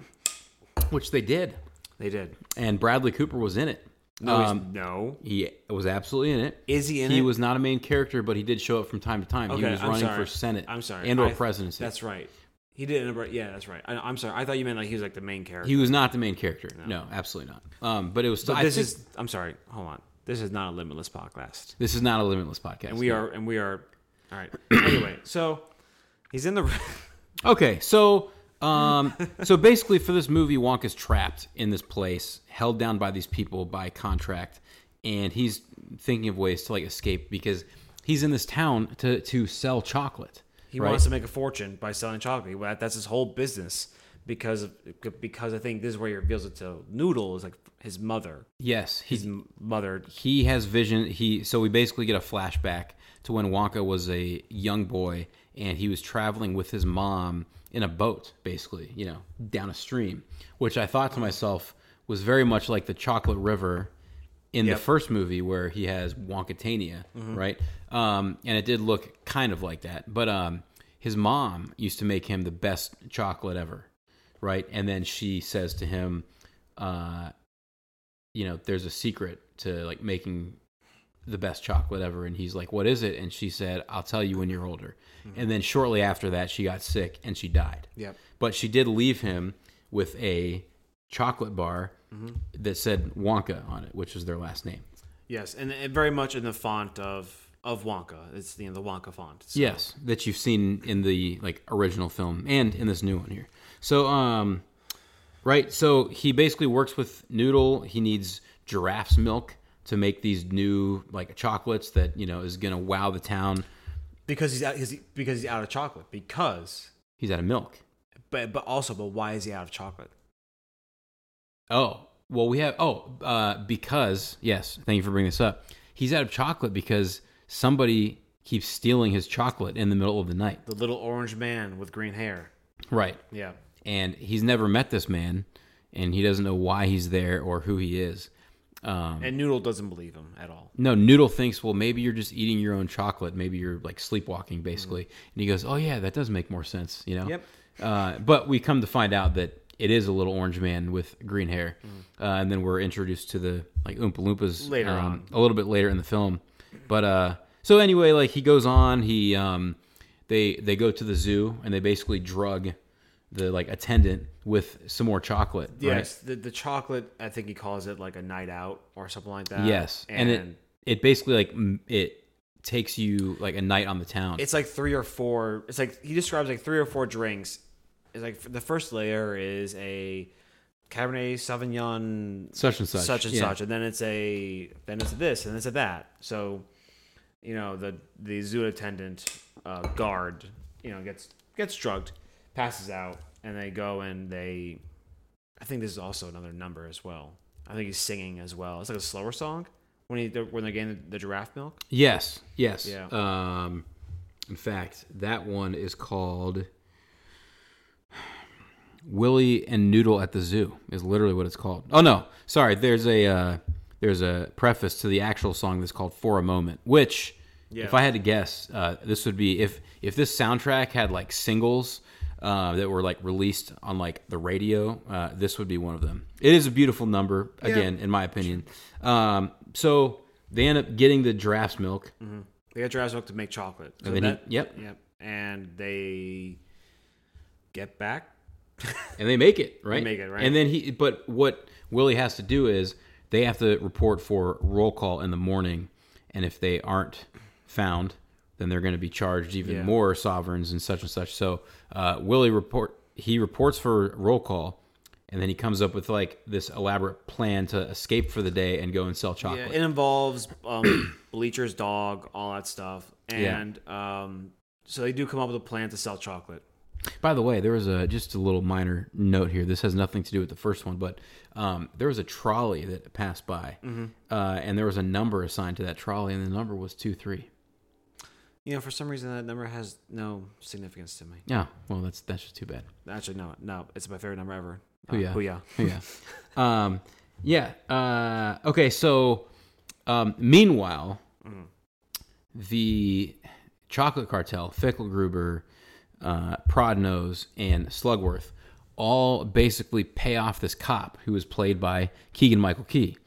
which they did, They did. and Bradley Cooper was in it. No, he's- Um, no. he was absolutely in it. Is he in he it? was not a main character, but he did show up from time to time. he was I'm running sorry. for Senate. I'm sorry. and or presidency. That's right. He did. it, Yeah, that's right. I, I'm sorry. I thought you meant like he was like the main character. He was not the main character. No, absolutely not. Um, but it was. but this think- is. I'm sorry. Hold on. This is not a limitless podcast, this is not a limitless podcast. and we are. And we are. All right. [CLEARS THROAT] anyway, so he's in the. okay. So, um, so basically, for this movie, Wonka's trapped in this place, held down by these people by contract, and he's thinking of ways to like escape because he's in this town to to sell chocolate. He right? wants to make a fortune by selling chocolate. Well, That's his whole business. Because of, because I think this is where he reveals it to Noodle is like his mother. yes, he's His mother. he has vision he so we basically get a flashback to when wonka was a young boy and he was traveling with his mom in a boat basically you know down a stream which i thought to myself was very much like the chocolate river in Yep. the first movie where he has wonkatania right? Um, and it did look kind of like that. But um, his mom used to make him the best chocolate ever right? And then she says to him uh, you know, there's a secret to like making the best chocolate ever. And he's like, what is it? And she said, I'll tell you when you're older. And then shortly after that, she got sick and she died. Yep. But she did leave him with a chocolate bar that said Wonka on it, which was their last name. Yes, and, and very much in the font of of Wonka. It's you know, the Wonka font. So- Yes, that you've seen in the like original film and in this new one here. So, um, right. So he basically works with Noodle. He needs giraffe's milk to make these new like chocolates that you know is gonna wow the town. because he's out. He's, because he's out of chocolate. Because, He's out of milk. but but also, but why is he out of chocolate? Oh, well, we have oh uh, because yes, thank you for bringing this up. He's out of chocolate because somebody keeps stealing his chocolate in the middle of the night. The little orange man with green hair. Right. Yeah. and he's never met this man, and he doesn't know why he's there or who he is. Um, And Noodle doesn't believe him at all. no, Noodle thinks, well, maybe you're just eating your own chocolate. Maybe you're like sleepwalking, basically. And he goes, oh yeah, that does make more sense, you know. Yep. Uh, but we come to find out that it is a little orange man with green hair, uh, and then we're introduced to the like Oompa Loompas Later um, on. a little bit later in the film. But uh, so anyway, like he goes on, he um, they they go to the zoo and they basically drug the like attendant with some more chocolate. right? Yes, the the chocolate. I think he calls it like a night out or something like that. Yes, and, it it basically like it takes you like a night on the town. it's like three or four. It's like he describes like three or four drinks. It's like the first layer is a Cabernet Sauvignon, such and such, such and yeah. such, and then it's a then it's a this and it's a that. So, you know, the the zoo attendant uh, guard, you know, gets gets drugged, passes out, and they go and they. I think this is also another number as well. I think he's singing as well. It's like a slower song when he when they're getting the, the giraffe milk. Yes, yes. Yeah. Um, in fact, that one is called Willy and Noodle at the Zoo. Is literally what it's called. Oh no, sorry. There's a uh, there's a preface to the actual song that's called For a Moment, which, Yeah. if I had to guess, uh, this would be if if this soundtrack had like singles. Uh, that were like released on like the radio. Uh, this would be one of them. It is a beautiful number, again, in my opinion. Um, so they end up getting the giraffe's milk. They got giraffe's milk to make chocolate. So And then he- yep. yep. And they get back. [LAUGHS] and they make it right. make it, right. And then he, but what Willy has to do is they have to report for roll call in the morning, and if they aren't found, then they're going to be charged even Yeah. more sovereigns and such and such. So uh, Willy report he reports for roll call, and then he comes up with like this elaborate plan to escape for the day and go and sell Yeah, chocolate. it involves um, [COUGHS] Bleacher's dog, all that stuff. Yeah. And um, so they do come up with a plan to sell chocolate. By the way, there was a just a little minor note here. This has nothing to do with the first one, but um, there was a trolley that passed by, Mm-hmm. uh, and there was a number assigned to that trolley, and the number was two three. You know, for some reason that number has no significance to me. Yeah, well, that's that's just too bad. Actually, no, no, it's my favorite number ever. Uh, Hoo-yah. Hoo-yah. yeah, um, yeah. Uh, okay, so um, meanwhile, the chocolate cartel, Fickelgruber, uh, Prodnose, and Slugworth all basically pay off this cop who was played by Keegan Michael Key.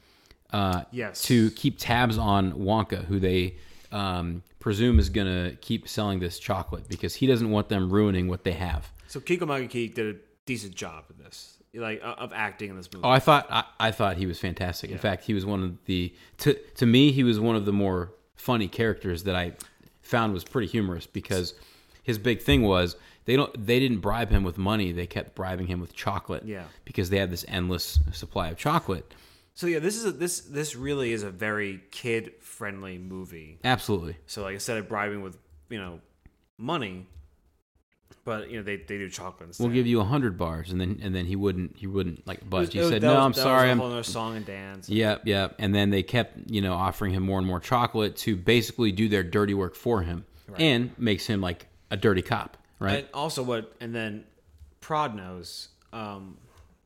Uh, Yes. To keep tabs on Wonka, who they um, presume is going to keep selling this chocolate because he doesn't want them ruining what they have. So Kiko Magaki did a decent job of this, like of acting in this movie. Oh, I thought I, I thought he was fantastic. In fact, he was one of the to to me he was one of the more funny characters that I found was pretty humorous because his big thing was they don't they didn't bribe him with money. They kept bribing him with chocolate. Yeah. Because they had this endless supply of chocolate. So yeah, this is a, this this really is a very kid friendly movie. Absolutely. So like instead of bribing with you know money, but you know they, they do chocolate. Instead. We'll give you a hundred bars, and then and then he wouldn't he wouldn't like budge. He said, "No, was- I'm sorry, I'm whole other song and dance. Yep, yep. And then they kept, you know, offering him more and more chocolate to basically do their dirty work for him and makes him like a dirty cop, right? And also what and then Prodnose, um,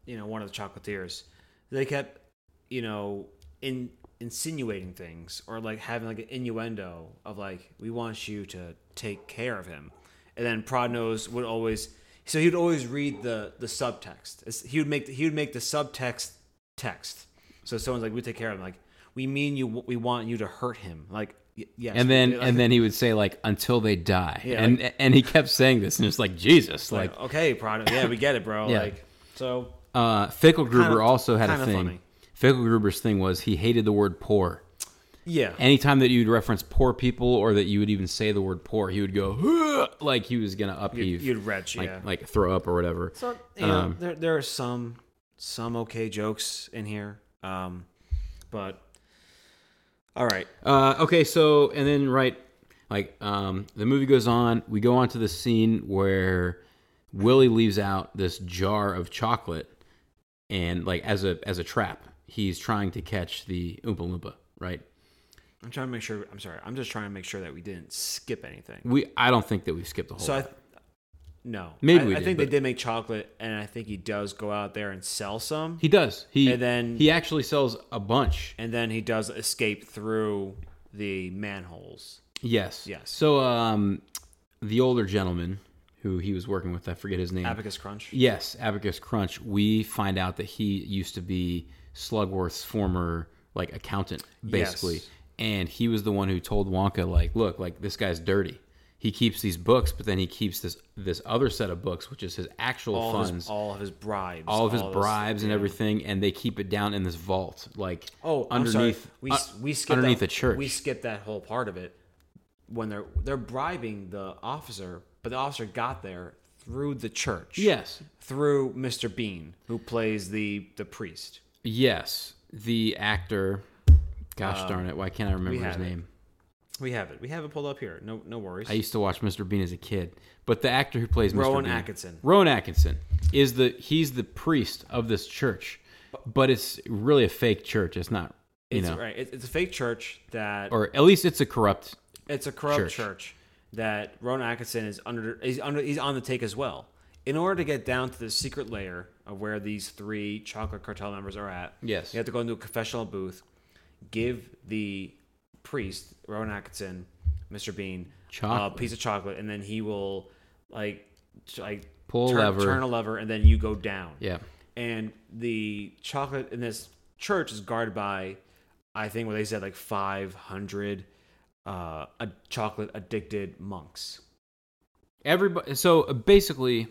you know, one of the chocolatiers, they kept, you know, in insinuating things or like having like an innuendo of like, we want you to take care of him. And then Prodnose would always so he'd always read the the subtext. He would make the, he would make the subtext text. So someone's like, "We take care of him." Like, we mean you. We want you to hurt him. Like, y- yes. and then Like- and then he would say like until they die. Yeah, and and he kept saying this and it's like Jesus, like, like, okay, Prod. Yeah, we get it, bro. Yeah. Like, so uh Fickelgruber Kinda- also had a thing. funny. Fickelgruber's thing was he hated the word poor. yeah, Anytime that you'd reference poor people or that you would even say the word poor, he would go "Huh," like he was gonna upheave, you'd retch. like yeah. like throw up or whatever. So you know, Um, there there are some some okay jokes in here, um, but all right. Uh, okay, so and then right, like um, the movie goes on. We go on to the scene where Willy leaves out this jar of chocolate, and like as a as a trap, he's trying to catch the Oompa Loompa, right? I'm trying to make sure. I'm sorry. I'm just trying to make sure that we didn't skip anything. We I don't think that we skipped the whole. So I, lot. no, Maybe I, we I did, think they did make chocolate, and I think he does go out there and sell some, he does. He and then- he actually sells a bunch. and then he does escape through the manholes. Yes. Yes. So um, the older gentleman who he was working with, I forget his name. Abacus Crunch. Yes, Abacus Crunch. We find out that he used to be Slugworth's former like accountant, basically, Yes. and he was the one who told Wonka like, "Look, like this guy's dirty. He keeps these books, but then he keeps this this other set of books, which is his actual All funds, his, all of his bribes. all of his bribes and yeah. everything, and they keep it down in this vault, like Oh, underneath. We uh, we skipped underneath that, the church. We skipped that whole part of it when they're they're bribing the officer, but the officer got there through the church. yes, through Mr. Bean, who plays the the priest. Yes, the actor. Gosh darn it! Why can't I um, remember his it. name? We have it. We have it pulled up here. No no worries. I used to watch Mr. Bean as a kid, but the actor who plays Mr. Rowan Bean, Atkinson. Rowan Atkinson, is the he's the priest of this church, but it's really a fake church. It's not, you It's know, right. It's a fake church that or at least it's a corrupt. it's a corrupt church. church, that Rowan Atkinson is under. He's under. He's on the take as well. In order to get down to the secret layer of where these three chocolate cartel members are at, Yes. you have to go into a confessional booth, give the priest Rowan Atkinson, Mr. Bean, Chocolate. a piece of chocolate, and then he will like like Pull turn, lever. turn a lever, and then you go down. Yeah, And the chocolate in this church is guarded by, I think what they said like five hundred uh, a chocolate addicted monks. everybody. So basically,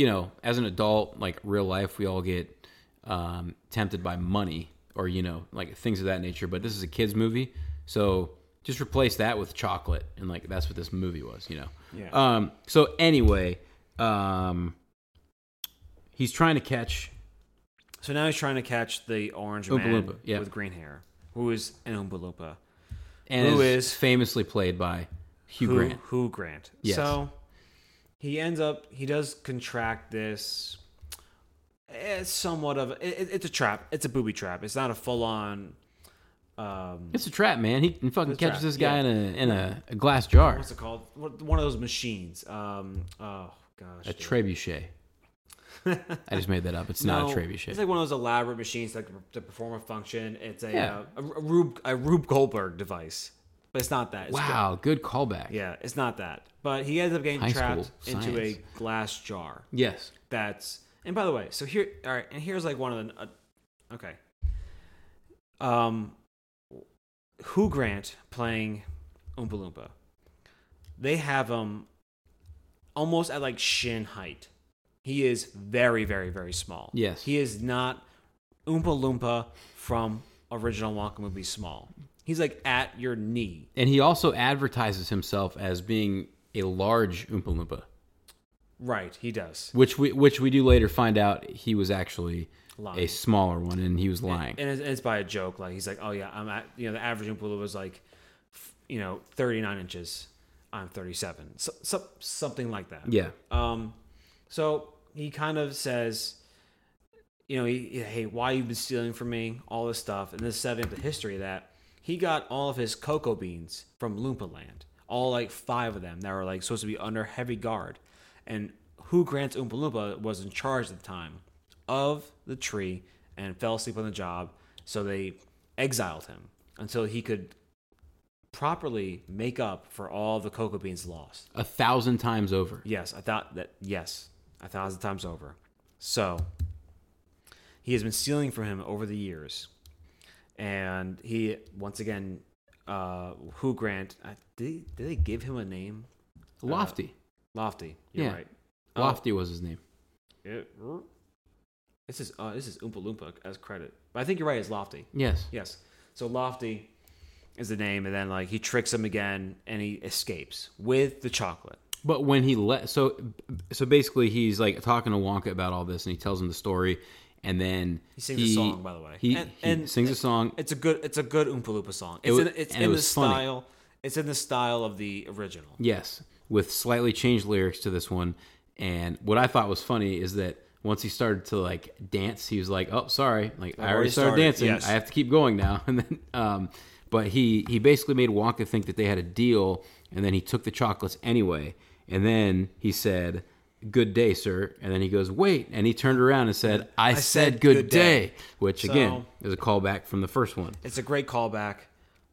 you know, as an adult, like real life, we all get um, tempted by money or you know, like things of that nature. But this is a kids movie, so just replace that with chocolate, and like that's what this movie was. You know. Yeah. Um. So anyway, um, he's trying to catch. So now he's trying to catch the orange Oompa man Loompa, yeah. with green hair, who is an Oompa Loompa. And Who is, is- famously played by Hugh Who, Grant. Who Grant. Yes. So he ends up he does contract this. It's somewhat of a, it, it's a trap. It's a booby trap. It's not a full on. Um, It's a trap, man. He fucking catches trap, this guy yeah. in a in a, a glass jar, what's it called? One of those machines. Um, oh gosh. a dude. trebuchet. I just made that up. It's [LAUGHS] not a trebuchet. It's like one of those elaborate machines that to perform a function. It's a Yeah. uh, a, a Rube a Rube Goldberg device, but it's not that. It's wow, good callback. Yeah, it's not that. But he ends up getting High trapped into a glass jar. Yes. That's and by the way, so here, all right, and here's like one of the, uh, okay, um, Who Grant playing Oompa Loompa. They have him almost at like shin height. He is very, very, very small. Yes. he is not Oompa Loompa from original Wonka movie small. He's like at your knee. And he also advertises himself as being a large Oompa Loompa, Right, he does. which we which we do later find out he was actually a smaller one, and he was lying. and it's, it's by a joke. Like he's like, "Oh yeah, I'm at you know the average Oompa Loompa was like, you know, 39 inches. I'm 37, so, so, something like that." yeah. Um, so he kind of says, you know, he, hey, why you been stealing from me? All this stuff, and this is setting up the history that he got all of his cocoa beans from Loompa Land, all like five of them that were like supposed to be under heavy guard, and who grants Oompa Loompa was in charge at the time of the tree and fell asleep on the job, so they exiled him until he could properly make up for all the cocoa beans lost. A thousand times over. Yes, I thought that. Yes, a thousand times over. So he has been stealing from him over the years, and he once again, uh, who Grant? Uh, did he, did they give him a name? Lofty. Lofty. You're Yeah. right. Oh, Lofty was his name. it- this is uh, this is Oompa Loompa as credit, but I think you're right. It's Lofty. Yes. Yes. So Lofty is the name, and then like he tricks him again, and he escapes with the chocolate. But when he let so so basically he's like talking to Wonka about all this and he tells him the story and then He sings a song, by the way. He, And- he and- sings a song. It's a good. It's a good Oompa Loompa song. It's wa- in, it's and it in the was funny. style. It's in the style of the original. Yes, with slightly changed lyrics to this one. And what I thought was funny is that once he started to like dance, he was like, "Oh, sorry, like I already already started, started, dancing. yes. I have to keep going now." [LAUGHS] And then, um, but he he basically made Wonka think that they had a deal, and then he took the chocolates anyway. And then he said, "Good day, sir." And then he goes, "Wait," and he turned around and said, "I, said, good, day. which So- again is a callback from the first one. It's a great callback.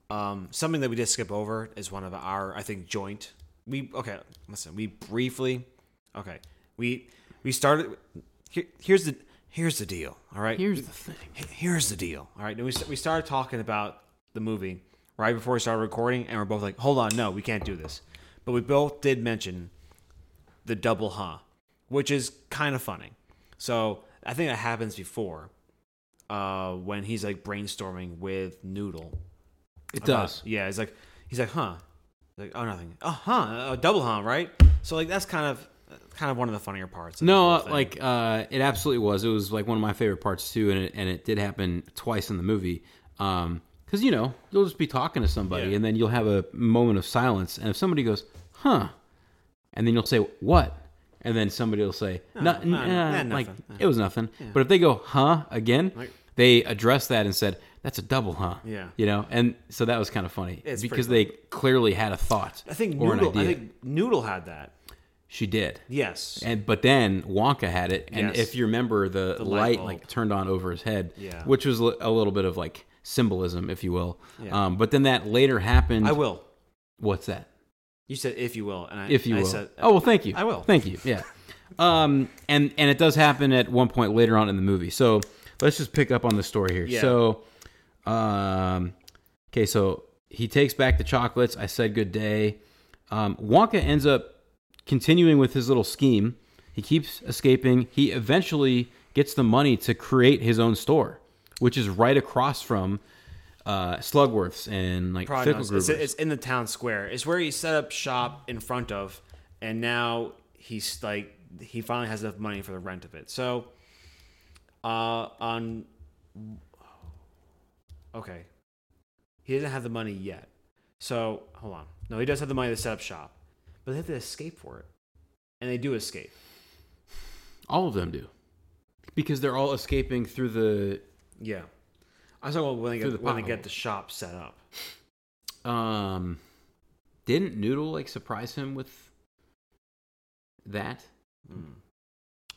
Um, something that we did skip over is one of our, I think, joint. We okay. Listen, we briefly, okay. We we started. Here, here's the here's the deal. All right. Here's the thing. Here's the deal. All right. And we we started talking about the movie right before we started recording, and we're both like, "Hold on, no, we can't do this." But we both did mention the double huh, which is kind of funny. So I think that happens before, uh, when he's like brainstorming with Noodle. It about- does. Yeah, he's like, he's like, huh, like, oh nothing, oh huh, a double huh, right? So like that's kind of kind of one of the funnier parts. No, uh, like uh, it absolutely was. It was like one of my favorite parts too, and it, and it did happen twice in the movie. Um, because you know you'll just be talking to somebody, Yeah. and then you'll have a moment of silence, and if somebody goes, "Huh," and then you'll say, "What?" and then somebody will say, "No, no, nah, like it was nothing." But if they go, "Huh," again, Like- they address that and said, "That's a double, huh?" Yeah. you know, and so that was kind of funny It's because they clearly had a thought. I think Noodle. I think Noodle had that. she did. Yes, And but then Wonka had it, and Yes. if you remember, the, light light like turned on over his head, Yeah. which was a little bit of like symbolism, if you will. Yeah. Um, but then that later happened. I will. What's that? You said if you will, and I, If you I will. Said, oh well, thank you. I will. Thank you. Yeah. [LAUGHS] um, and and it does happen at one point later on in the movie. So let's just pick up on the story here. Yeah. So, um, okay, so he takes back the chocolates. I said good day. Um, Wonka ends up continuing with his little scheme. He keeps escaping. He eventually gets the money to create his own store, which is right across from uh, Slugworth's and like Prodnose. It's, it's in the town square. It's where he set up shop in front of, and now he's like he finally has enough money for the rent of it. So, uh, on okay, he doesn't have the money yet. So hold on, no, he does have the money to set up shop, but they have to escape for it, and they do escape. All of them do, because they're all escaping through the Yeah, I was talking about when they get the when they get the shop set up. Um, didn't Noodle like surprise him with that?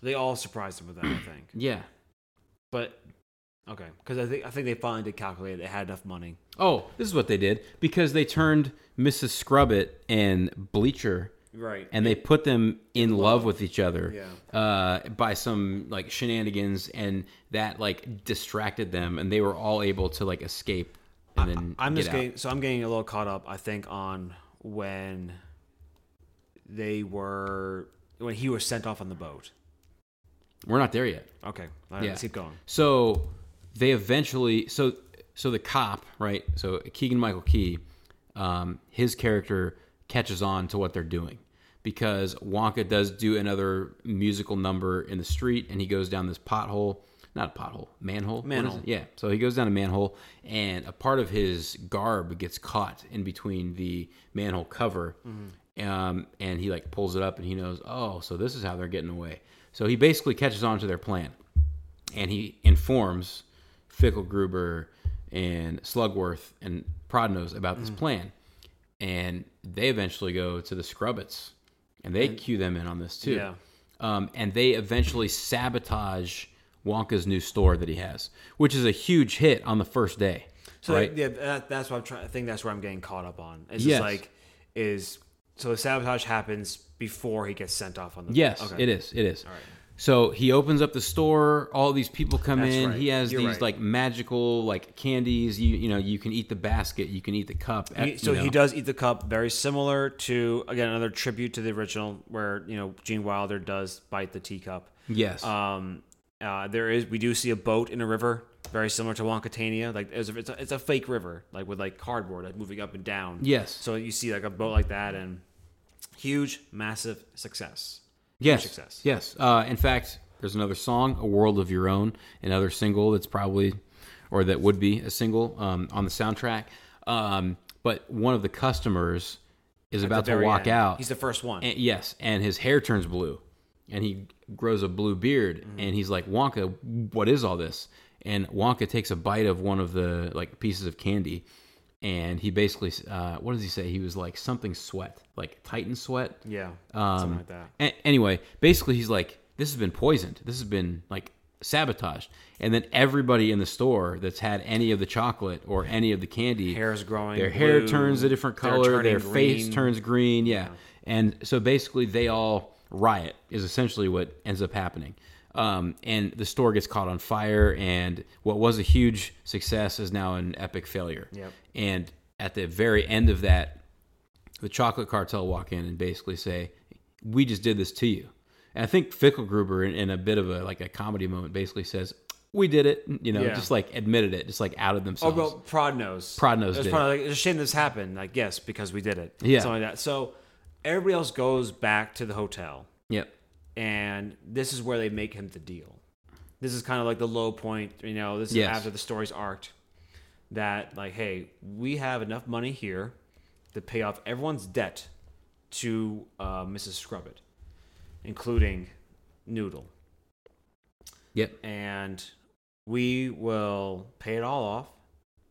They all surprised him with that, I [CLEARS THROAT] think. Yeah. But okay, because I think I think they finally did calculate they had enough money. Oh, this is what they did because they turned Mrs. Scrubbit and Bleacher, Right. and they put them in love with each other. Yeah. Uh, by some like shenanigans, and that like distracted them, and they were all able to like escape and then I'm get just out. getting so I'm getting a little caught up. I think on when they were when he was sent off on the boat. We're not there yet. Okay, right, Yeah. let's keep going. So they eventually so so the cop right so Keegan Michael Key, um, his character catches on to what they're doing. Because Wonka does do another musical number in the street and he goes down this pothole not a pothole manhole? Manhole. yeah so he goes down a manhole and a part of his garb gets caught in between the manhole cover um, and he like pulls it up and he knows oh so this is how they're getting away. So he basically catches on to their plan and he informs Fickelgruber and Slugworth and Prodnose about this plan. And they eventually go to the Scrubbits and they cue them in on this too. Yeah. Um, and they eventually sabotage Wonka's new store that he has, which is a huge hit on the first day. So right? yeah, that, that's what I'm trying. I think that's where I'm getting caught up on. It's Yes. just like is so the sabotage happens before he gets sent off on the Yes, Okay. it is. It is. right. So he opens up the store. All these people come That's in. right. He has You're these right. like magical like candies. You you know you can eat the basket. You can eat the cup. He, you so he does eat the cup, very similar to again another tribute to the original, where you know Gene Wilder does bite the teacup. Yes. Um, uh, there is we do see a boat in a river, very similar to Wonkatania. Like it's a, it's a, it's a fake river, like with like cardboard, like moving up and down. yes. So you see like a boat like that, and huge, massive success. Yes. success. Yes. Uh, in fact, there's another song, "A World of Your Own," another single that's probably, or that would be a single um, on the soundtrack. Um, but one of the customers is At about to walk end. out. He's the first one. And- yes, and his hair turns blue, and he grows a blue beard, and he's like, Wonka, what is all this? And Wonka takes a bite of one of the like pieces of candy, and he basically, uh, what does he say? He was like something sweat, like Titan sweat. Yeah. Um, something like that. a- anyway, basically, he's like, this has been poisoned. This has been like sabotaged. And then everybody in the store that's had any of the chocolate or any of the candy, Hair's growing. their hair turns a different color, their face turns green. Yeah. And so basically, they all riot, is essentially what ends up happening. Um, and the store gets caught on fire, and what was a huge success is now an epic failure. Yep. And at the very end of that, the chocolate cartel walk in and basically say, "We just did this to you." And I think Fickelgruber, in, in a bit of a like a comedy moment, basically says, "We did it," you know, Yeah. just like admitted it, just like outed Oh, themselves. well, Prodnose. Prod knows It's did probably like, it's a shame this happened. Like, yes, because we did it. Yeah. Something like that. So everybody else goes back to the hotel, Yep. And this is where they make him the deal. This is kind of like the low point. You know, this is Yes. after the story's arced. That like, hey, we have enough money here to pay off everyone's debt to uh, Mrs. Scrubbit, including Noodle. Yep. and we will pay it all off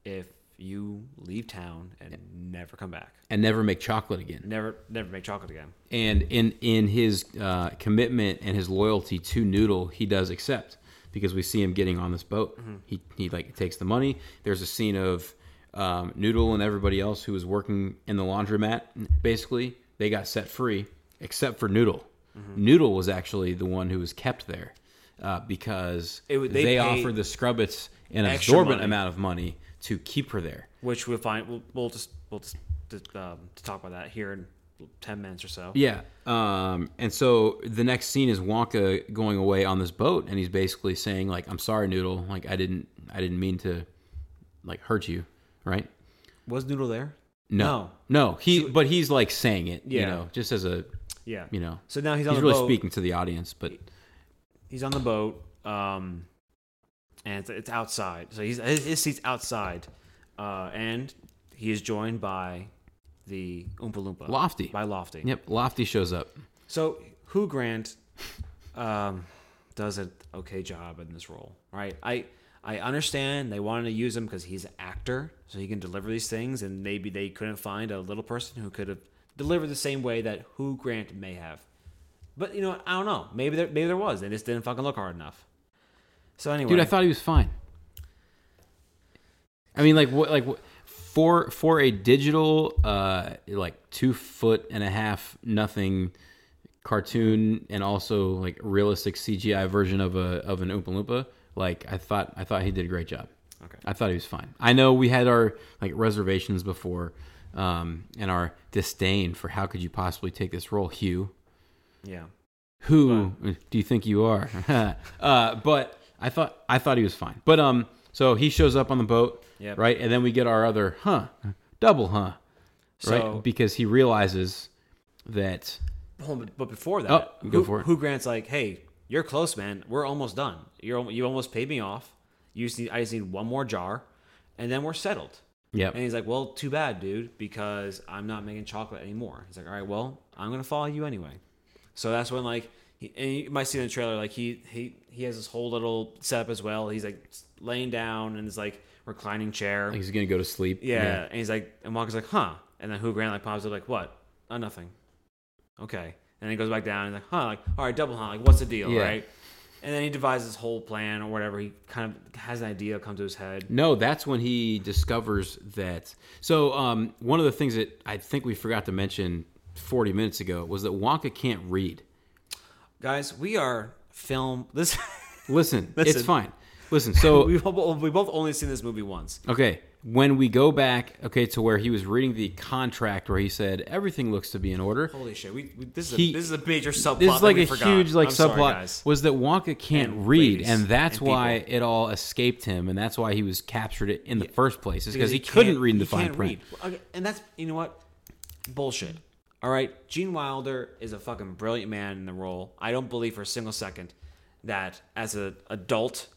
if you leave town and never come back. And never make chocolate again. Never, never make chocolate again. And in in his uh, commitment and his loyalty to Noodle, he does accept because we see him getting on this boat. He he like takes the money. There's a scene of um, Noodle and everybody else who was working in the laundromat. Basically, they got set free except for Noodle. Noodle was actually the one who was kept there uh, because It they, they offered the Scrubbits an absorbent money. amount of money to keep her there. Which we'll find. We'll, we'll just we'll just um, to talk about that here in ten minutes or so. Yeah. Um, and so the next scene is Wonka going away on this boat, and he's basically saying like, "I'm sorry, Noodle. Like I didn't, I didn't mean to, like hurt you, right? Was Noodle there? No, no. He, but he's like saying it, you know, just as a, Yeah. you know, So now he's on he's the really boat. speaking to the audience. But He's on the boat, um, and it's, it's outside. So he's his, his seat's outside, uh, and he is joined by the Oompa Loompa, Lofty. by Lofty. yep, Lofty shows up. So Hugh Grant um, does an okay job in this role, right? I I understand they wanted to use him because he's an actor, so he can deliver these things, and maybe they couldn't find a little person who could have delivered the same way that Hugh Grant may have. But you know. I don't know. Maybe there maybe there was. They just didn't fucking look hard enough. So anyway, Dude, I thought he was fine. I mean, like what, like what, for for a digital, uh, like two foot and a half nothing cartoon, and also like realistic CGI version of a of an Oompa Loompa. Like I thought, I thought he did a great job. Okay. I thought he was fine. I know we had our like reservations before, um, and our disdain for how could you possibly take this role, Hugh. yeah. Who do you think you are? [LAUGHS] uh, but I thought I thought he was fine. But um, so he shows up on the boat, Yep. right, and then we get our other huh, double huh, right, because he realizes that but before that, Oh, go Hugh, for it. Hugh Grant's like, "Hey, you're close, man. We're almost done. You're you almost paid me off. You just need, I just need one more jar, and then we're settled." yep, And he's like, "Well, too bad, dude, because I'm not making chocolate anymore." He's like, "All right, well, I'm gonna follow you anyway." So that's when like, he, and you might see in the trailer like he he he has this whole little setup as well. He's like laying down in his like reclining chair. like he's gonna go to sleep. Yeah, and he's like, and Wonka's like, huh? And then Hugh Grant like pops up like, what? Oh, nothing. Okay, and then he goes back down and he's like, huh? Like, all right, double huh? Like, what's the deal, Yeah. right? And then he devises his whole plan or whatever. He kind of has an idea come to his head. No, that's when he discovers that. So, um, one of the things that I think we forgot to mention 40 minutes ago was that Wonka can't read. Guys, we are film this. [LAUGHS] Listen, it's fine. Listen, [LAUGHS] so we both, we both only seen this movie once. Okay, when we go back, okay, to where he was reading the contract, where he said everything looks to be in order. Holy shit! We, we this is He- a, this is a major subplot. This is that like we a forgot. huge like I'm sorry, subplot guys. was that Wonka can't And read, and that's and why people. it all escaped him, and that's why he was captured in the first place. Is because he, can't- couldn't read the he fine print. read. And that's you know what, bullshit. All right, Gene Wilder is a fucking brilliant man in the role. I don't believe for a single second that as an adult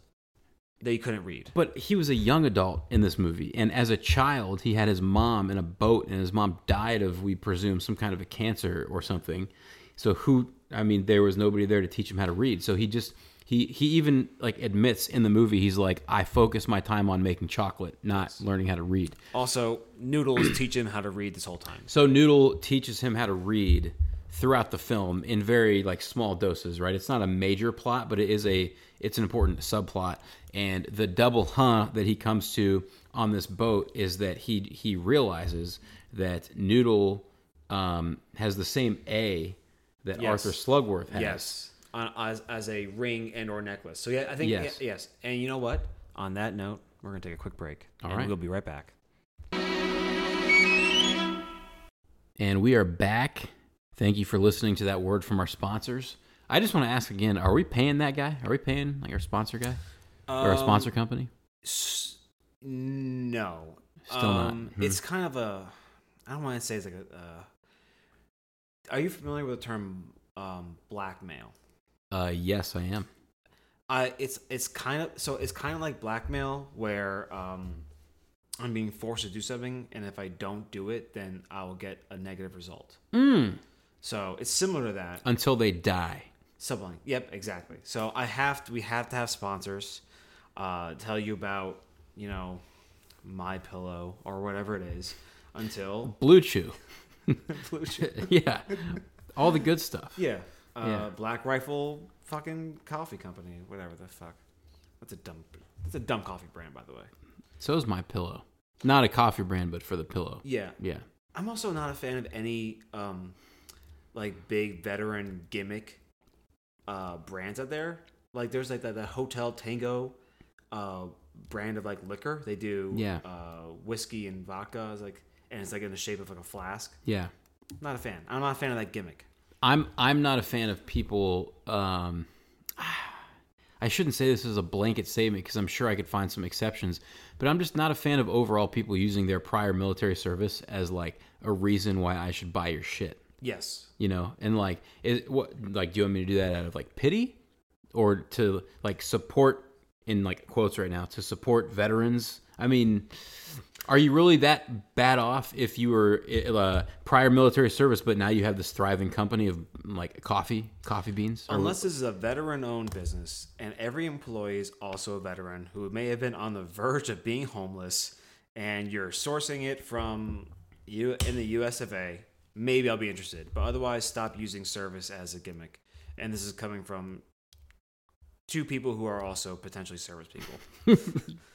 that he couldn't read. But he was a young adult in this movie, and as a child, he had his mom in a boat, and his mom died of, we presume, some kind of a cancer or something. So who I mean, there was nobody there to teach him how to read. So he just he he even like admits in the movie he's like, I focus my time on making chocolate, not learning how to read. Also, Noodles [CLEARS THROAT] teach him how to read this whole time. So Noodle teaches him how to read throughout the film in very like small doses, right? It's not a major plot, but it is a it's an important subplot. And the double huh that he comes to on this boat is that he he realizes that Noodle um, has the same A that Yes. Arthur Slugworth has. Yes, on, as as a ring and or necklace. So yeah, I think Yes. yes. yes. And you know what? On that note, we're gonna take a quick break. All and right. we'll be right back. And we are back. Thank you for listening to that word from our sponsors. I just want to ask again: Are we paying that guy? Are we paying like our sponsor guy or our Um, sponsor company? S- no. Still not. Um, Hmm. It's kind of a. I don't want to say it's like a. Uh, are you familiar with the term um, blackmail? Uh, yes, I am. I it's it's kind of so it's kind of like blackmail where um, I'm being forced to do something, and if I don't do it, then I will get a negative result. Mm. So it's similar to that. Until they die. Something. Yep, exactly. So I have to. We have to have sponsors. Uh, tell you about you know my pillow or whatever it is until Blue Chew. [LAUGHS] Blue Chew. [LAUGHS] yeah. All the good stuff. Yeah. Uh, Yeah. Black Rifle fucking coffee company, whatever the fuck. That's a dumb. That's a dumb coffee brand, by the way. So is my pillow. Not a coffee brand, but for the pillow. Yeah. Yeah. I'm also not a fan of any um like big veteran gimmick uh brands out there. Like there's like that, that Hotel Tango uh brand of like liquor. They do Yeah. uh whiskey and vodka is like and it's like in the shape of like a flask. Yeah. Not a fan. I'm not a fan of that gimmick. I'm I'm not a fan of people um I shouldn't say this as a blanket statement because I'm sure I could find some exceptions, but I'm just not a fan of overall people using their prior military service as like a reason why I should buy your shit. Yes. you know and like is what like do you want me to do that out of like pity or to like support in like quotes right now to support veterans i mean are you really that bad off if you were uh, prior military service but now you have this thriving company of like coffee coffee beans Unless this is a veteran owned business and every employee is also a veteran who may have been on the verge of being homeless and you're sourcing it from you in the US of A, maybe I'll be interested. But otherwise stop using service as a gimmick. And this is coming from two people who are also potentially service people.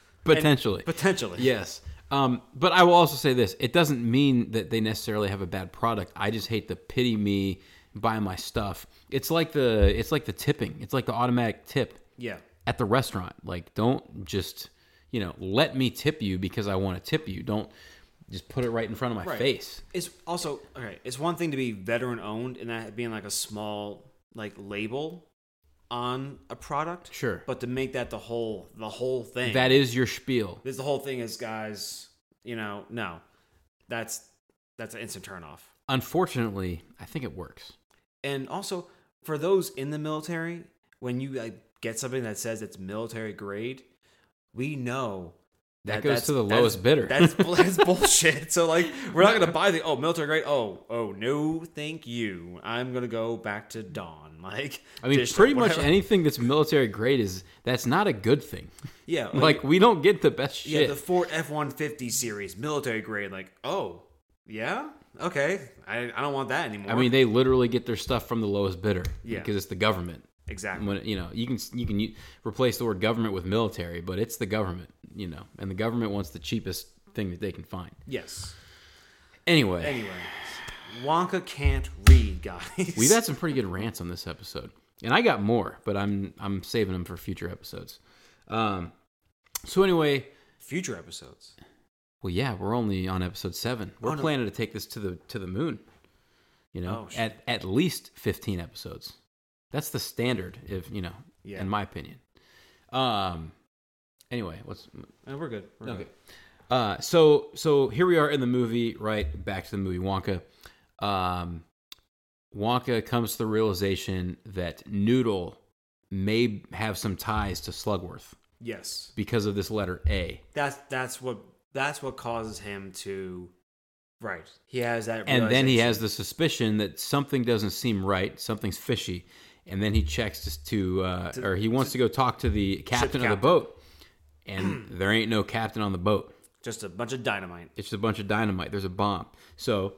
[LAUGHS] potentially Potentially. Yes. Um, but I will also say this: it doesn't mean that they necessarily have a bad product. I just hate the pity me, buy my stuff. It's like the it's like the tipping. It's like the automatic tip Yeah. at the restaurant. Like, don't just you know let me tip you because I want to tip you. Don't just put it right in front of my Right. face. It's also okay. It's one thing to be veteran owned and that being like a small like label on a product. Sure. But to make that the whole the whole thing. That is your spiel. Because the whole thing is, guys. You know, no, that's that's an instant turn off. Unfortunately, I think it works. And also for those in the military, when you like get something that says it's military grade, we know. That goes to the that lowest bidder. That's that's [LAUGHS] bullshit. So like, we're not gonna buy the oh military grade. Oh oh no, thank you. I'm gonna go back to Dawn. [LAUGHS] Like I mean, pretty much anything that's military grade is that's not a good thing. [LAUGHS] Yeah, Like we don't get the best shit. yeah, the Ford F one fifty series military grade. Like oh yeah, okay. I I don't want that anymore. I mean, they literally get their stuff from the lowest bidder Yeah. because it's the government. exactly. When you know, you can you can u- replace the word government with military, but it's the government, you know, and the government wants the cheapest thing that they can find. yes. Anyway, Anyway, Wonka can't read, guys. we've had some [LAUGHS] pretty good rants on this episode, and I got more, but I'm I'm saving them for future episodes. Um, so anyway, future episodes. well, yeah, we're only on episode seven. We're Oh, no. planning to take this to the to the moon. You know, Oh, at at least fifteen episodes. That's the standard, if you know, Yeah. in my opinion. Um. Anyway, what's And we're good. We're Okay. good. Uh, so so here we are in the movie, right? Back to the movie Wonka. Um, Wonka comes to the realization that Noodle may have some ties to Slugworth Yes. because of this letter A. That's that's what that's what causes him to Right. He has that. and then he has the suspicion that something doesn't seem right, something's fishy, and then he checks to, to uh, or he wants to go talk to the captain of the boat, and [CLEARS THROAT] there ain't no captain on the boat. just a bunch of dynamite. It's just a bunch of dynamite. There's a bomb. So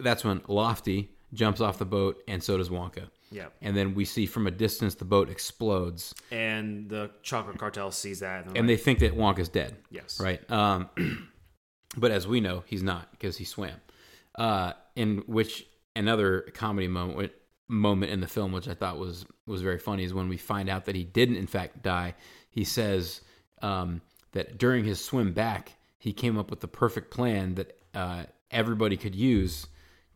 that's when Lofty jumps off the boat, and so does Wonka. Yeah. And then we see from a distance the boat explodes, And the chocolate cartel sees that, and, and like, they think that Wonka's dead. yes, right? Um, [CLEARS THROAT] but as we know, he's not because he swam. Uh, in which another comedy moment moment in the film, which I thought was was very funny, is when we find out that he didn't in fact die. He says um, that during his swim back, he came up with the perfect plan that uh, everybody could use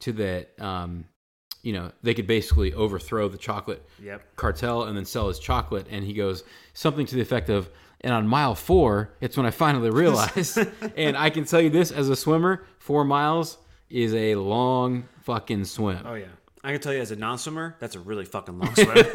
to that. Um, you know, they could basically overthrow the chocolate Yep. cartel and then sell his chocolate. And he goes something to the effect of, and on mile four, it's when I finally [LAUGHS] realized. and I can tell you this as a swimmer, four miles is a long fucking swim. Oh yeah. I can tell you as a non-swimmer, that's a really fucking long [LAUGHS] swim.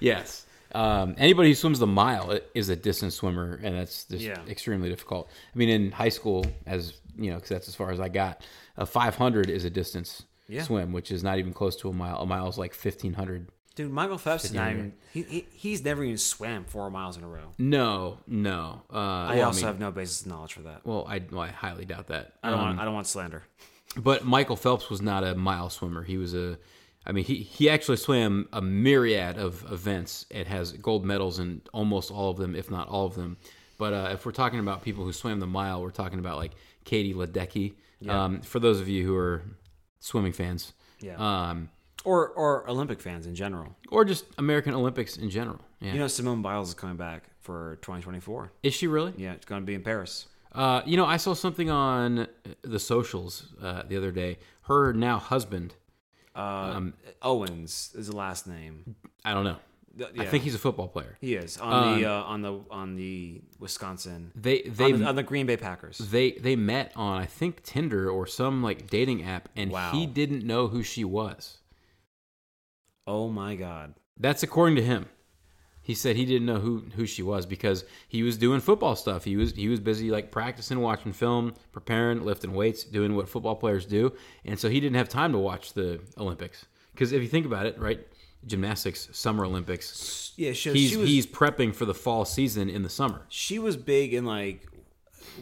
Yes. Um, anybody who swims the mile is a distance swimmer, and that's just Yeah. extremely difficult. I mean, in high school, as you know, because that's as far as I got, a 500 is a distance Yeah. swim, which is not even close to a mile. A mile is like 1500. Dude, Michael Phelps is not even. He, he, he's never even swam four miles in a row. No, no. Uh, I well, also mean, have no basis of knowledge for that. Well, I, well, I highly doubt that. I don't Um, want. I don't want slander. But Michael Phelps was not a mile swimmer. He was a, I mean, he, he actually swam a myriad of events. It has gold medals in almost all of them, if not all of them. But uh, if we're talking about people who swam the mile, we're talking about like Katie Ledecky. Um, for those of you who are swimming fans, Yeah. um, or or Olympic fans in general. or just American Olympics in general. Yeah. You know, Simone Biles is coming back for 2024. Is she really? Yeah, it's going to be in Paris. Uh, you know, I saw something on the socials uh, the other day. Her now husband, Uh, Um, Owens is the last name. I don't know. Th- I think he's a football player. he is on the uh, on the on the Wisconsin They they on the, on the Green Bay Packers. they they met on I think Tinder or some like dating app, and Wow. he didn't know who she was. Oh my God! That's according to him. He said he didn't know who who she was because he was doing football stuff. He was he was busy like practicing, watching film, preparing, lifting weights, doing what football players do, and so he didn't have time to watch the Olympics. Because if you think about it, right, gymnastics, Summer Olympics, Yeah, she, he's she was he's prepping for the fall season in the summer. she was big in like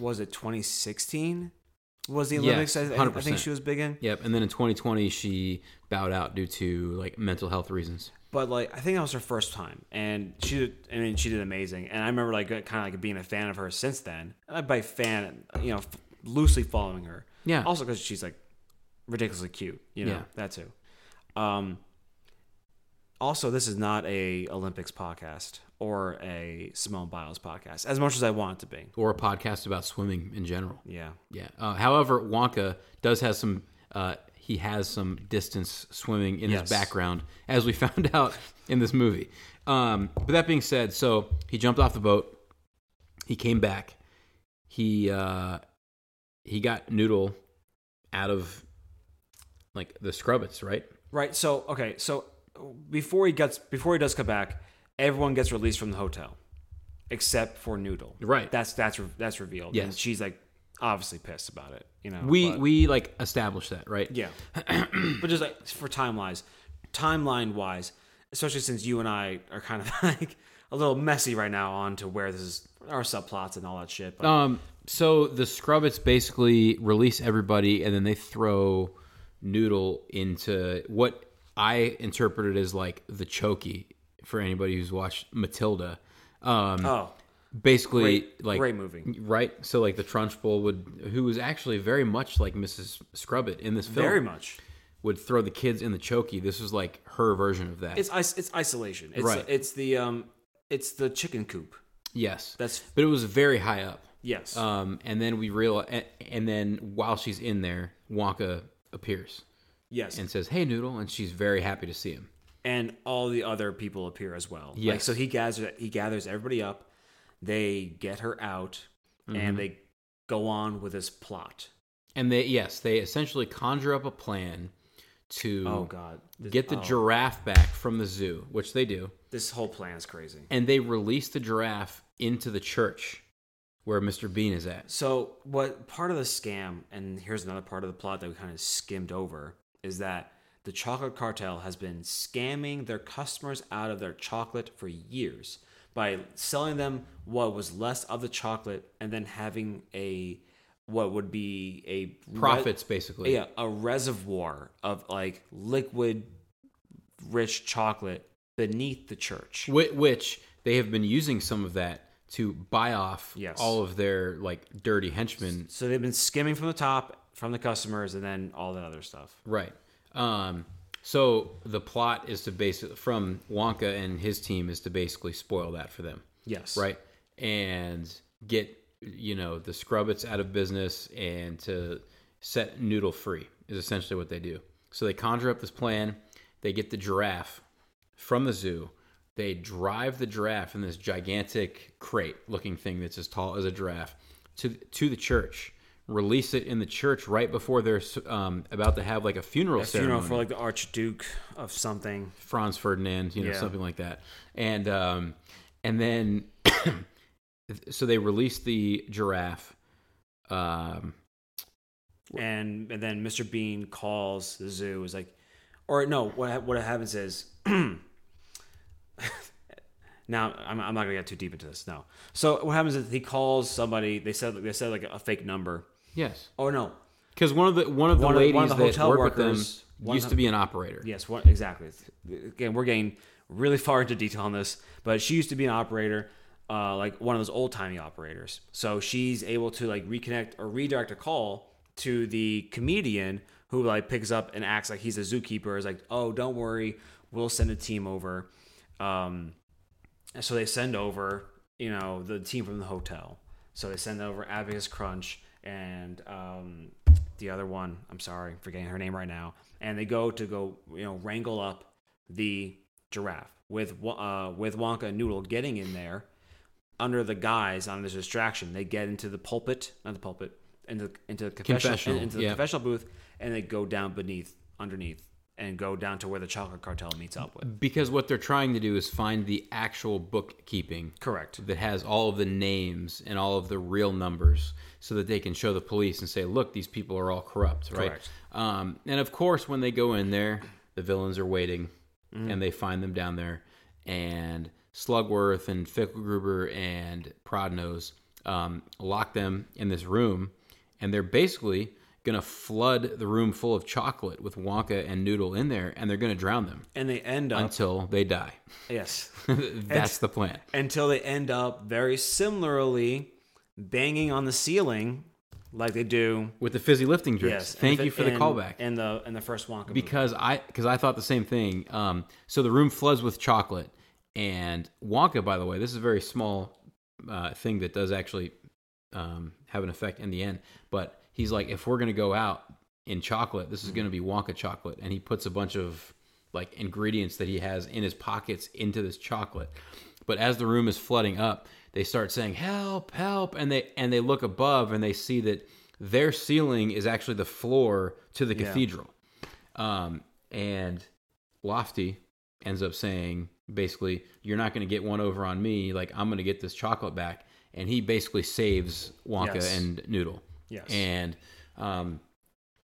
was it 2016? Was the Yes, Olympics? I, I, I think she was big in. Yep, and then in 2020 she bowed out due to like mental health reasons. But like I think that was her first time, and she did. I mean, she did amazing. And I remember like kind of like being a fan of her since then. And by fan, you know, f- loosely following her. Yeah. Also because she's like ridiculously cute. You know Yeah. that too. Um. Also, this is not a Olympics podcast or a Simone Biles podcast, as much as I want it to be. or a podcast about swimming in general. Yeah. Yeah. Uh, however, Wonka does have some. Uh, he has some distance swimming in Yes. his background, as we [LAUGHS] found out in this movie. Um, but that being said, so he jumped off the boat. He came back. He uh, he got Noodle out of like the scrubbits, right? Right. So okay. So before he gets before he does come back, everyone gets released from the hotel, except for Noodle. Right. That's that's that's revealed. Yes. And she's like obviously pissed about it. You know. We but- we like established that, right? yeah. [CLEARS THROAT] but just like for timelines, timeline wise, especially since you and I are kind of [LAUGHS] like a little messy right now on to where this is our subplots and all that shit. But Um, so the Scrubbits basically release everybody, and then they throw Noodle into what I interpreted as like the chokey for anybody who's watched Matilda. Um, oh, basically, great, like great movie. right. So like the Trunchbull would, who was actually very much like Mrs. Scrubbit in this film, Very much. would throw the kids in the chokey. This was like her version of that. It's it's isolation. It's Right. it's the um it's the chicken coop. yes, That's but it was very high up. yes. Um, and then we realize, and, and then while she's in there, Wonka appears yes. and says, "Hey, Noodle," and she's very happy to see him. and all the other people appear as well. Like, Yes. so he gathers he gathers everybody up. They get her out, Mm-hmm. and they go on with this plot. And they, yes, they essentially conjure up a plan to Oh God! This, get the oh, giraffe back from the zoo, which they do, This whole plan is crazy. and they release the giraffe into the church where Mr. Bean is at. So, what part of the scam, and here's another part of the plot that we kind of skimmed over, is that the chocolate cartel has been scamming their customers out of their chocolate for years by selling them what was less of the chocolate and then having a what would be a re- Profits, basically. yeah, a reservoir of like liquid rich chocolate beneath the church. Whi- Which they have been using some of that to buy off Yes. all of their like dirty henchmen. So they've been skimming from the top from the customers and then all that other stuff. Right. Um, so the plot is to basically from Wonka and his team is to basically spoil that for them. Yes. right? And get you know the Scrubbits out of business and to set Noodle free is essentially what they do. So they conjure up this plan. They get the giraffe from the zoo. They drive the giraffe in this gigantic crate-looking thing that's as tall as a giraffe to to the church. Release it in the church right before they're um, about to have like a funeral A ceremony. funeral for like the Archduke of something. Franz Ferdinand, you know, Yeah. something like that. And um, and then [COUGHS] so they released the giraffe. Um, And and then Mr. Bean calls the zoo is like or no, what what happens is [COUGHS] now I'm, I'm not gonna get too deep into this. No. So what happens is he calls somebody. They said they said like a fake number. Yes, Oh no. because one of the one of the One of- ladies one of the that hotel worked with them workers- used to be an operator. Yes, what exactly? Again, we're getting really far into detail on this, but she used to be an operator, uh, like one of those old timey operators. So she's able to like reconnect or redirect a call to the comedian who like picks up and acts like he's a zookeeper. Is like, oh, don't worry, we'll send a team over. Um, so they send over, you know, the team from the hotel. So they send over Abacus Crunch and um, the other one. I'm sorry, I'm forgetting her name right now. And they go to go, you know, wrangle up the giraffe with uh, with Wonka and Noodle getting in there under the guise on this distraction. They get into the pulpit, not the pulpit, into into the confessional, Confessional, into the yeah. confessional booth, and they go down beneath, underneath, and go down to where the chocolate cartel meets up with. Because what they're trying to do is find the actual bookkeeping Correct. that has all of the names and all of the real numbers so that they can show the police and say, look, these people are all corrupt, right? Correct. Um, and of course, when they go in there, the villains are waiting Mm-hmm. and they find them down there. And Slugworth and Fickelgruber and Prodnose um, lock them in this room. And they're basically going to flood the room full of chocolate with Wonka and Noodle in there. And they're going to drown them And they end up until they die. yes. [LAUGHS] That's the plan. until they end up very similarly banging on the ceiling like they do. with the fizzy lifting drinks. Yes. Thank in you for the in- callback. In the in the first Wonka movie. because I because I thought the same thing. Um, so the room floods with chocolate, and Wonka, by the way, this is a very small uh, thing that does actually um, have an effect in the end. But he's like, if we're gonna go out in chocolate, this is gonna be Wonka chocolate, and he puts a bunch of like ingredients that he has in his pockets into this chocolate. But as the room is flooding up, they start saying help, help, and they and they look above and they see that their ceiling is actually the floor to the Yeah. cathedral. Um, and Lofty ends up saying basically, "You're not going to get one over on me. Like I'm going to get this chocolate back." And he basically saves Wonka Yes. and Noodle. Yes. And um,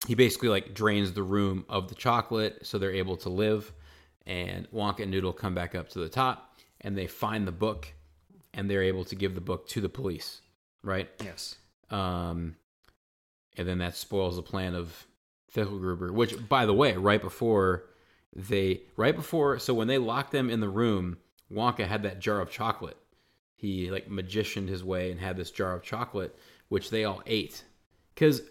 he basically like drains the room of the chocolate so they're able to live. And Wonka and Noodle come back up to the top and they find the book and they're able to give the book to the police, right? yes. Um, and then that spoils the plan of Fickelgruber, which, by the way, right before they, right before, so when they locked them in the room, Wonka had that jar of chocolate. He like magicianed his way and had this jar of chocolate, which they all ate. Because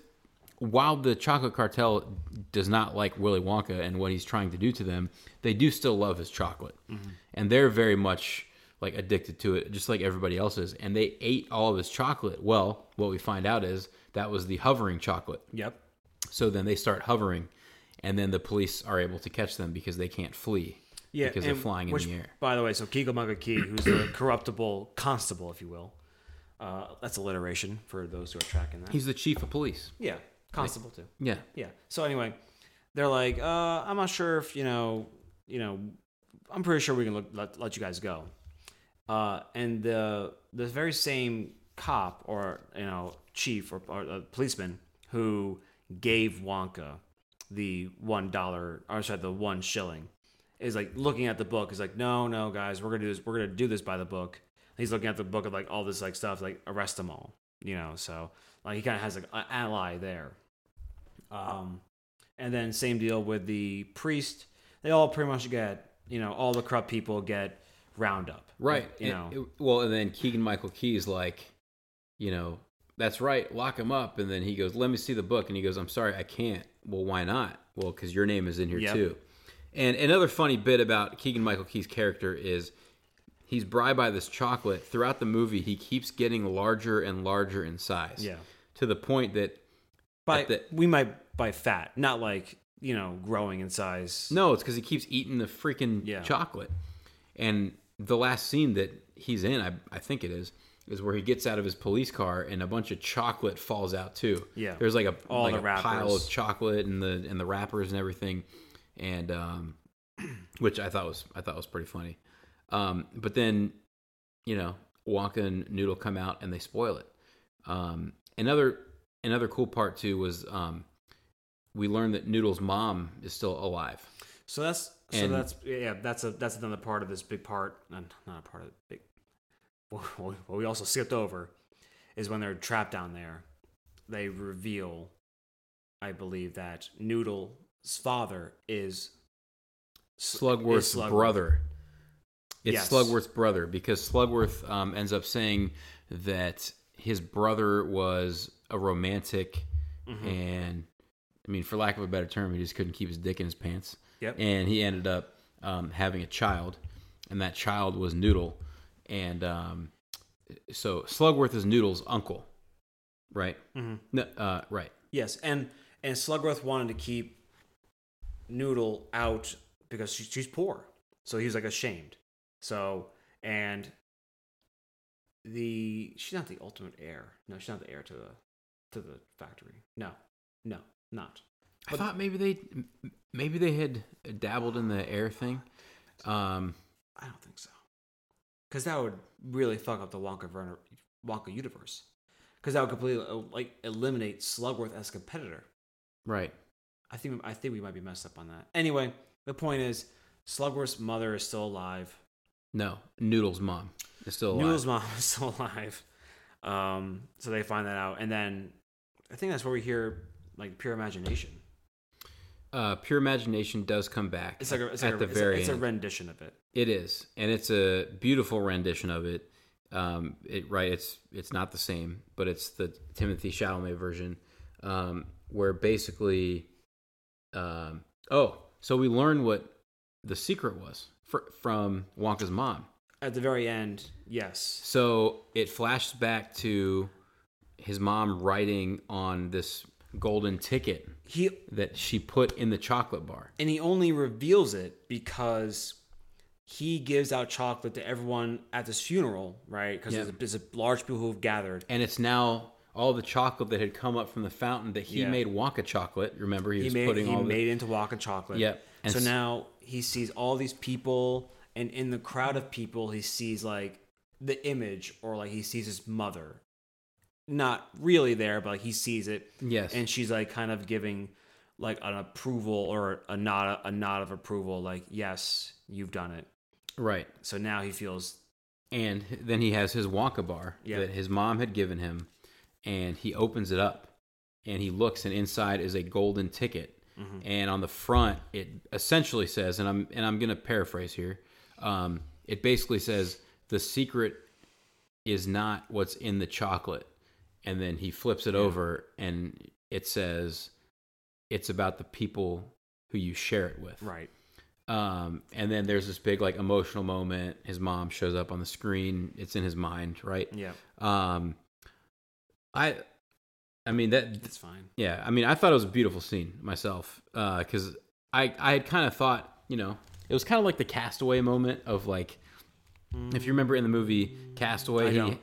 while the chocolate cartel does not like Willy Wonka and what he's trying to do to them, they do still love his chocolate, mm-hmm. and they're very much like addicted to it, just like everybody else is. And they ate all of his chocolate. Well, what we find out is that was the hovering chocolate. Yep. So then they start hovering, and then the police are able to catch them because they can't flee Yeah, because they're flying in the air. By the way, so Keegan Michael Key, who's a [COUGHS] corruptible constable, if you will. Uh, that's alliteration for those who are tracking that. He's the chief of police. yeah, constable too. Yeah. Yeah. So anyway, they're like, uh, I'm not sure if you know, you know, I'm pretty sure we can look, let let you guys go. Uh, and the the very same cop or you know chief or, or a policeman who gave Wonka the one dollar or sorry the one shilling is like looking at the book is like no no guys we're gonna do this we're gonna do this by the book he's looking at the book of like all this like stuff like arrest them all you know so like he kind of has like an ally there um and then same deal with the priest they all pretty much get you know all the corrupt people get round up Right. you And- know well, and then Keegan Michael Key's like, you know, that's right, lock him up. And then he goes, let me see the book. And he goes, I'm sorry, I can't. Well, why not? Well, because your name is in here Yep. too. And another funny bit about Keegan Michael Key's character is he's bribed by this chocolate. Throughout the movie, he keeps getting larger and larger in size. Yeah. To the point that by the- we might by fat not like you know growing in size No, it's because he keeps eating the freaking Yeah. chocolate. And the last scene that he's in, I, I think it is, is where he gets out of his police car and a bunch of chocolate falls out too. Yeah. there's like a All like the a pile of chocolate and the and the wrappers and everything, and um, [CLEARS THROAT] which I thought was I thought was pretty funny. Um, but then, you know, Wonka and Noodle come out and they spoil it. Um, another another cool part too was um, we learned that Noodle's mom is still alive. So that's so that's yeah that's a that's another part of this big part not not a part of the big [LAUGHS] what what we also skipped over is when they're trapped down there they reveal I believe that Noodle's father is Slugworth's is Slugworth. brother. It's Yes. Slugworth's brother because Slugworth um, ends up saying that his brother was a romantic, Mm-hmm. and I mean, for lack of a better term, he just couldn't keep his dick in his pants. Yep. And he ended up um, having a child, and that child was Noodle, and um, so Slugworth is Noodle's uncle, right? Mhm. No, uh, right. Yes, and and Slugworth wanted to keep Noodle out because she, she's poor, so he was like ashamed. So and the she's not the ultimate heir. No, she's not the heir to the to the factory. No, no, not. I thought maybe they maybe they had dabbled in the heir thing. Um, I don't think so. Because that would really fuck up the Wonka Wonka universe. Because that would completely uh, like eliminate Slugworth as competitor. right. I think I think we might be messed up on that. Anyway, the point is, Slugworth's mother is still alive. No, Noodle's mom is still alive. Noodle's mom [LAUGHS] is still alive. Um, so they find that out, and then I think that's where we hear like pure imagination. uh, Pure Imagination does come back. It's like a, it's at like the it's, very a, it's a rendition of it. It is, and it's a beautiful rendition of it. Um, it right, it's it's not the same, but it's the Timothée Chalamet version, um, where basically, um, oh, so we learn what the secret was fr- from Wonka's mom. At the very end, yes, So it flashes back to his mom writing on this golden ticket he that she put in the chocolate bar. and he only reveals it because he gives out chocolate to everyone at this funeral, right? Because Yeah. there's, a, there's a large people who've gathered. and it's now all the chocolate that had come up from the fountain that he Yeah. made Wonka chocolate. Remember, he, He was made putting he all made into Wonka chocolate. Yep. And so now he sees all these people, and in the crowd of people, he sees like the image, or like he sees his mother, not really there, but like he sees it, yes, and she's like kind of giving like an approval or a nod a nod of approval, like yes, you've done it. right. So now he feels And then he has his Wonka bar Yeah. that his mom had given him, and he opens it up, and he looks, and inside is a golden ticket. Mm-hmm. And on the front, it essentially says, and I'm and I'm going to paraphrase here. Um, it basically says the secret is not what's in the chocolate, and then he flips it over, and it says it's about the people who you share it with. right. Um, and then there's this big like emotional moment. His mom shows up on the screen. It's in his mind, right? Yeah, Um, I, I mean that. it's fine. Yeah, I mean I thought it was a beautiful scene myself because I I had kind of thought you know it was kind of like the Castaway moment of like if you remember in the movie Castaway. I don't.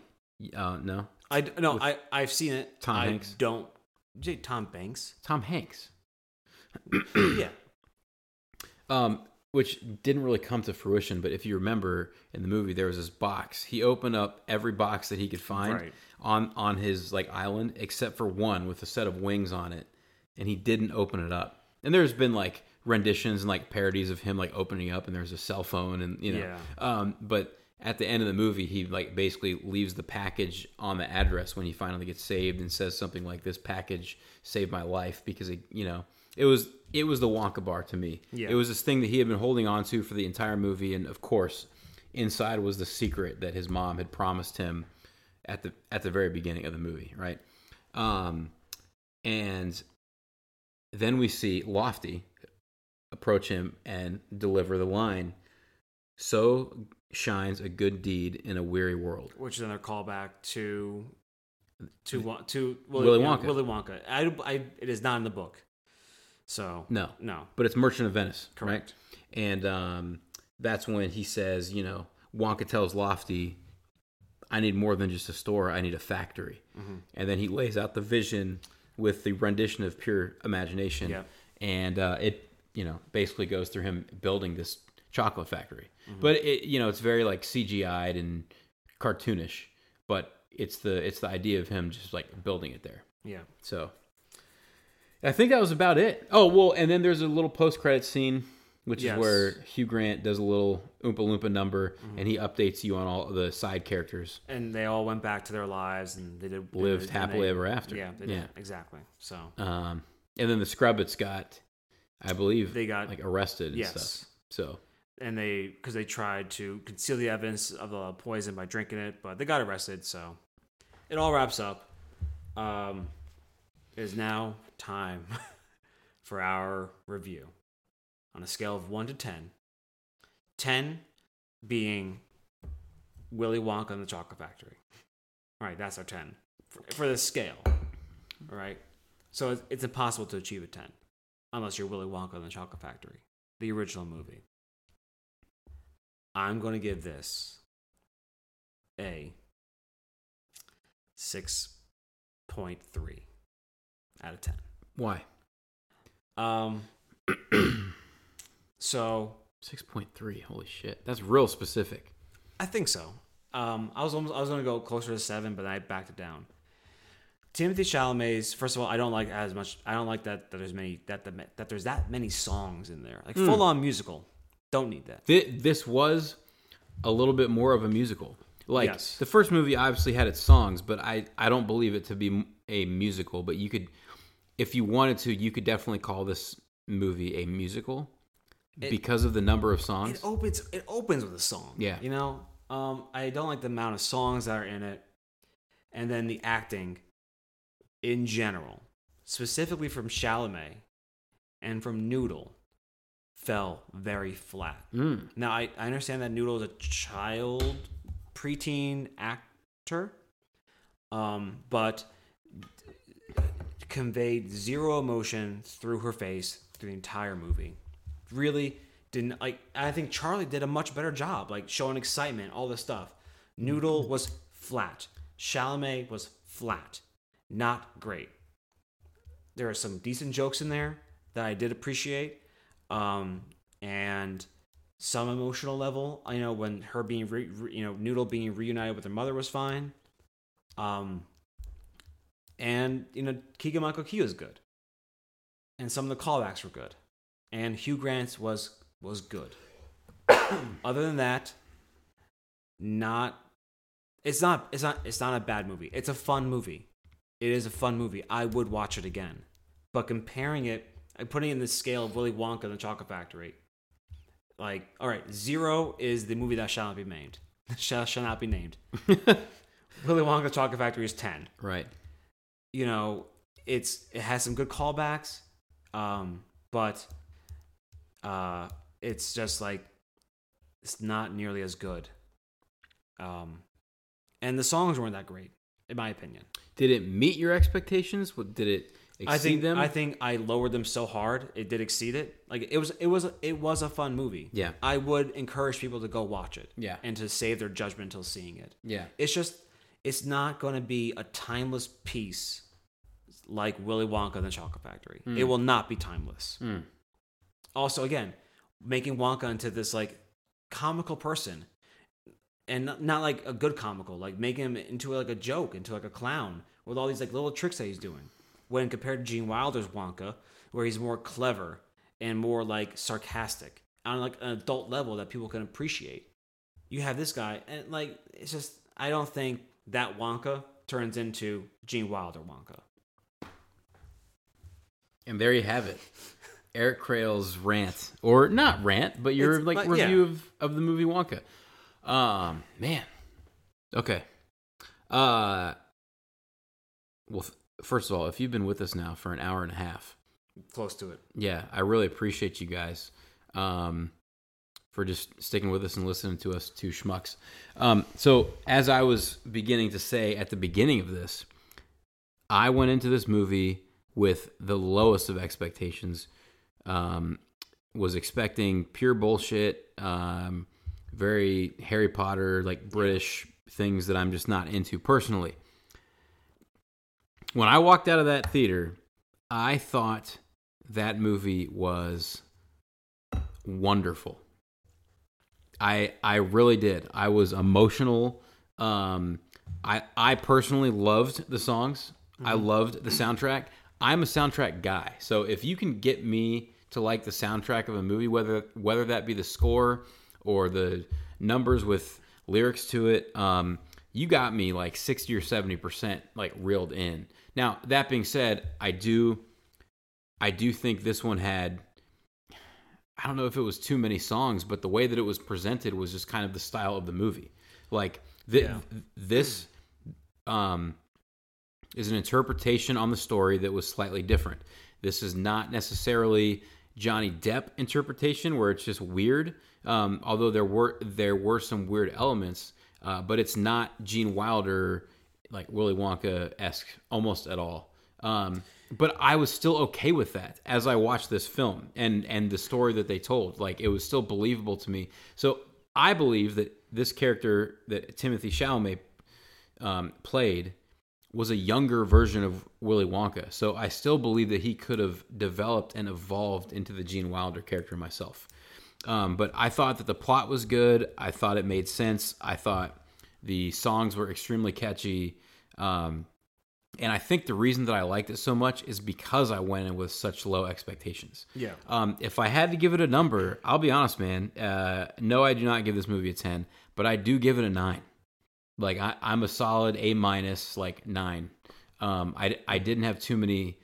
Uh, no, I no, I I've seen it. Tom I Hanks? Don't. Did you say Tom Banks? Tom Hanks. yeah. Um, which didn't really come to fruition. But if you remember in the movie, there was this box. He opened up every box that he could find Right. on on his like island, except for one with a set of wings on it, and he didn't open it up. And there's been like renditions and like parodies of him like opening up, and there's a cell phone, and you know, Yeah. um, but. At the end of the movie, he like basically leaves the package on the address when he finally gets saved, and says something like, "This package saved my life," because it, you know, it was it was the Wonka bar to me. Yeah. It was this thing that he had been holding on to for the entire movie, and of course, inside was the secret that his mom had promised him at the at the very beginning of the movie, right? Um, and then we see Lofty approach him and deliver the line. So shines a good deed in a weary world. which is another callback to to to Willy, Willy Wonka. Willy Wonka. I, I, it is not in the book, so No, no, but it's Merchant of Venice, Correct. right? And um, that's when he says, you know, Wonka tells Lofty, "I need more than just a store. I need a factory." Mm-hmm. And then he lays out the vision with the rendition of pure imagination, Yep. and uh, it, you know, basically goes through him building this chocolate factory. Mm-hmm. But it, you know, it's very like CGI'd and cartoonish, but it's the it's the idea of him just like building it there. yeah, So I think that was about it. Oh well, and then there's a little post credit scene, which Yes. is where Hugh Grant does a little Oompa Loompa number, and he updates you on all the side characters. and they all went back to their lives and they did Lived and happily they- ever after. Yeah, they Yeah. did exactly. So Um, and then the Scrubbits got, I believe, They got- like arrested and yes, stuff. So and they because they tried to conceal the evidence of the poison by drinking it, but they got arrested. So it all wraps up. Um, is now time [LAUGHS] for our review on a scale of one to ten. Ten being Willy Wonka and the Chocolate Factory. All right, that's our ten for, for this scale. All right, so it's, it's impossible to achieve a ten unless you're Willy Wonka and the Chocolate Factory, the original movie. I'm going to give this a 6.3 out of 10. Why Um, [CLEARS THROAT] so six point three? Holy shit, that's real specific. I think so. Um, I was almost, I was going to go closer to seven, but I backed it down. Timothée Chalamet's first of all, I don't like as much. I don't like that, that there's many that, that that there's that many songs in there, like full on musical. Don't need that. Thi- This was a little bit more of a musical. Like Yes. the first movie obviously had its songs, but I I don't believe it to be a musical. But you could, if you wanted to, you could definitely call this movie a musical because of the number of songs. It opens. It opens with a song. Yeah. You know, um, I don't like the amount of songs that are in it, and then the acting, in general, specifically from Chalamet, and from Noodle, fell very flat. Mm. Now I, I understand that Noodle is a child, preteen actor, um, but conveyed zero emotion through her face through the entire movie. Really didn't like. I think Charlie did a much better job, like showing excitement, all this stuff. Noodle was flat. Chalamet was flat, not great. There are some decent jokes in there that I did appreciate, um, and some emotional level. I know when her being, re, re- you know, Noodle being reunited with her mother was fine. Um, and you know, Keegan Michael Key was good, and some of the callbacks were good, and Hugh Grant's was was good. [COUGHS] Other than that, not. It's not. It's not. It's not a bad movie. It's a fun movie. It is a fun movie. I would watch it again. But comparing it, and putting it in the scale of Willy Wonka and the Chocolate Factory, like, all right, zero is the movie that shall not be named. [LAUGHS] shall shall not be named. [LAUGHS] Willy Wonka and the Chocolate Factory is ten. Right. You know, it's it has some good callbacks, um, but uh, it's just like it's not nearly as good. Um, and the songs weren't that great, in my opinion. Did it meet your expectations? What- Did it exceed I think them? I think I lowered them so hard it did exceed it. Like it was it was it was a fun movie. Yeah. I would encourage people to go watch it. Yeah. and to save their judgment until seeing it. yeah. It's just it's not going to be a timeless piece like Willy Wonka and the Chocolate Factory. It will not be timeless. Mm. Also, again, making Wonka into this like comical person, and not, not like a good comical, like making him into like a joke, into like a clown with all these like little tricks that he's doing. When compared to Gene Wilder's Wonka, where he's more clever and more like sarcastic on like an adult level that people can appreciate. You have this guy, and like it's just I don't think that Wonka turns into Gene Wilder Wonka. And there you have it. Eric Krale's rant, or not rant, but your It's like like- review yeah. of, of the movie Wonka. Um, man. Okay. Uh, well, first of all, if you've been with us now for an hour and a half, Close to it. yeah, I really appreciate you guys um, for just sticking with us and listening to us two schmucks. Um, so, as I was beginning to say at the beginning of this, I went into this movie with the lowest of expectations. Um, was expecting pure bullshit, um, very Harry Potter, like British things that I'm just not into personally. When I walked out of that theater, I thought that movie was wonderful. I I really did. I was emotional. Um, I I personally loved the songs. I loved the soundtrack. I'm a soundtrack guy. So if you can get me to like the soundtrack of a movie, whether whether that be the score or the numbers with lyrics to it, um, you got me like sixty or seventy percent like reeled in. Now that being said, I do I do think this one had I don't know if it was too many songs, but the way that it was presented was just kind of the style of the movie. Like th- Yeah. this um is an interpretation on the story that was slightly different. This is not necessarily Johnny Depp interpretation where it's just weird. Um, although there were there were some weird elements, uh, but it's not Gene Wilder like Willy Wonka esque almost at all. Um, but I was still okay with that as I watched this film and and the story that they told. Like it was still believable to me. So I believe that this character that Timothée Chalamet um, played was a younger version of Willy Wonka. So I still believe that he could have developed and evolved into the Gene Wilder character myself. Um, but I thought that the plot was good. I thought it made sense. I thought the songs were extremely catchy. Um, and I think the reason that I liked it so much is because I went in with such low expectations. Yeah. Um, if I had to give it a number, I'll be honest, man. Uh, no, I do not give this movie a 10, but I do give it a 9. Like, I, I'm a solid A minus, like 9. Um, I, I didn't have too many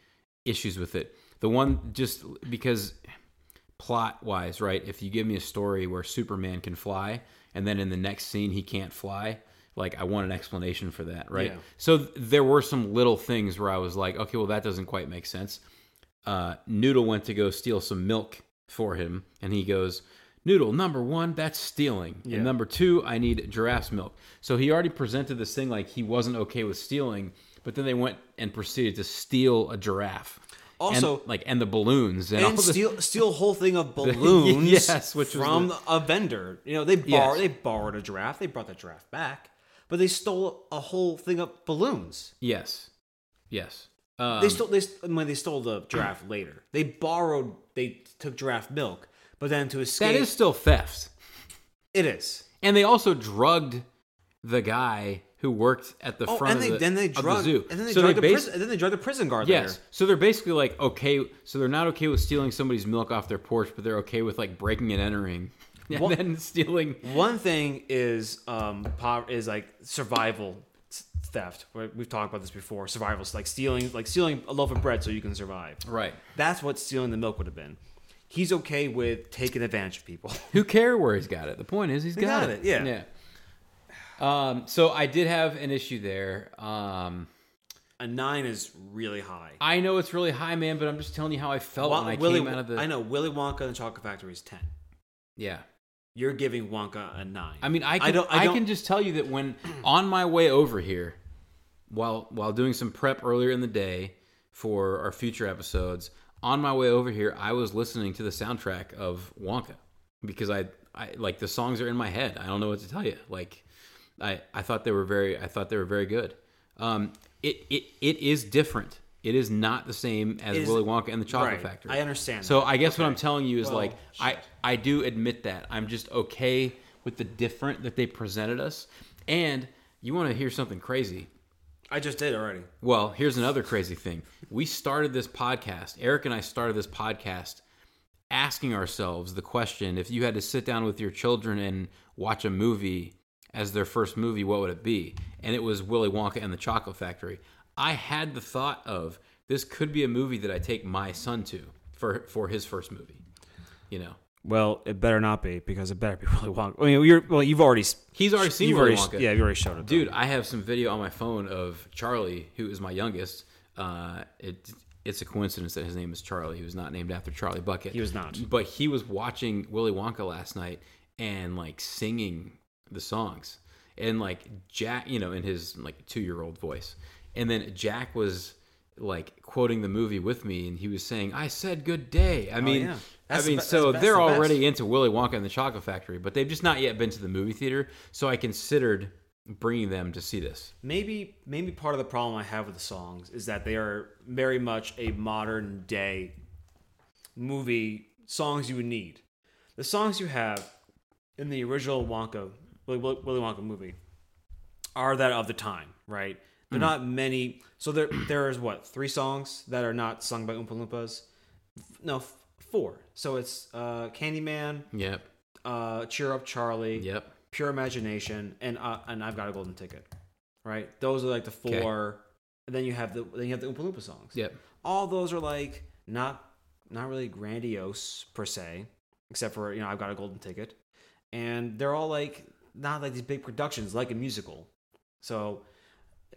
issues with it. The one, just because plot wise, right? If you give me a story where Superman can fly and then in the next scene he can't fly, like I want an explanation for that, right? Yeah. So th- there were some little things where I was like, okay, well that doesn't quite make sense. Uh, Noodle went to go steal some milk for him, and he goes, Noodle, number one, that's stealing. Yeah. And number two, I need giraffe's milk. So he already presented this thing like he wasn't okay with stealing, but then they went and proceeded to steal a giraffe. Also- and, like and the balloons and, all and steal [LAUGHS] steal whole thing of [LAUGHS] balloons Yes, which was from the- a vendor. You know, they borrow Yes. they borrowed a giraffe, they brought the giraffe back, but they stole a whole thing of balloons. Yes. Yes. Um, they stole they when they stole the giraffe [CLEARS THROAT] later. They borrowed they took giraffe milk, but then to escape that is still theft. it is. And they also drugged the guy who worked at the Oh, front and they of the, then they of the drug zoo. and then they So drug the basi- prison and then they drug the prison guard Yes. later. So they're basically like okay. So they're not okay with stealing somebody's milk off their porch, but they're okay with like breaking and entering, [LAUGHS] and What- then stealing. One thing is um is like survival theft. We've talked about this before. Survival, like stealing, like stealing a loaf of bread so you can survive. Right. That's what stealing the milk would have been. He's okay with taking advantage of people. [LAUGHS] Who care where he's got it? The point is he's got, got it. it, yeah. Yeah. Um. So I did have an issue there. Um. A nine is really high. I know it's really high, man, but I'm just telling you how I felt Wa- when I Willy, came out of the. I know Willy Wonka and the Chocolate Factory is ten. Yeah. You're giving Wonka a nine. I mean, I can, I, don't- I don't- can just tell you that when [CLEARS THROAT] on my way over here, while while doing some prep earlier in the day for our future episodes, on my way over here, I was listening to the soundtrack of Wonka because I, I like the songs are in my head. I don't know what to tell you. Like, I I thought they were very I thought they were very good. Um, it it it is different. It is not the same as Is- Willy Wonka and the Chocolate right. Factory. I understand So that. I guess what I'm telling you is Well, like I. I do admit that I'm just okay with the different that they presented us. And you want to hear something crazy? I just did already. Well, here's another crazy thing. We started this podcast. Eric and I started this podcast asking ourselves the question if you had to sit down with your children and watch a movie as their first movie, what would it be? And it was Willy Wonka and the Chocolate Factory. I had the thought of this could be a movie that I take my son to for for his first movie. You know, Well, it better not be because it better be [LAUGHS] Willy Wonka. I mean, you're well. You've already he's already seen you've Willy already Wonka. yeah you already showed it, Dude, I have some video on my phone of Charlie, who is my youngest. Uh, it, it's a coincidence that his name is Charlie. He was not named after Charlie Bucket. He was not. But he was watching Willy Wonka last night and like singing the songs. And like Jack, you know, in his like two year old voice. And then Jack was like quoting the movie with me and he was saying, I said good day. I oh, mean, Oh, yeah. I That's the mean, be- so they're the already into Willy Wonka and the Chocolate Factory, but they've just not yet been to the movie theater. So I considered bringing them to see this. maybe maybe part of the problem I have with the songs is that they are very much a modern day movie songs you would need. The songs you have in the original Wonka Willy, Willy Wonka movie are that of the time, right? They're not many. So there there's what three songs that are not sung by Oompa Loompas. No, f- four. So it's uh, Candyman, Yep. uh, Cheer Up Charlie, Yep. Pure Imagination, and uh, and I've got a golden ticket. Right, those are like the Okay. four. And then you have the then you have the Oompa Loompa songs. Yep. All those are like not not really grandiose per se, except for you know I've got a golden ticket, and they're all like not like these big productions like a musical. So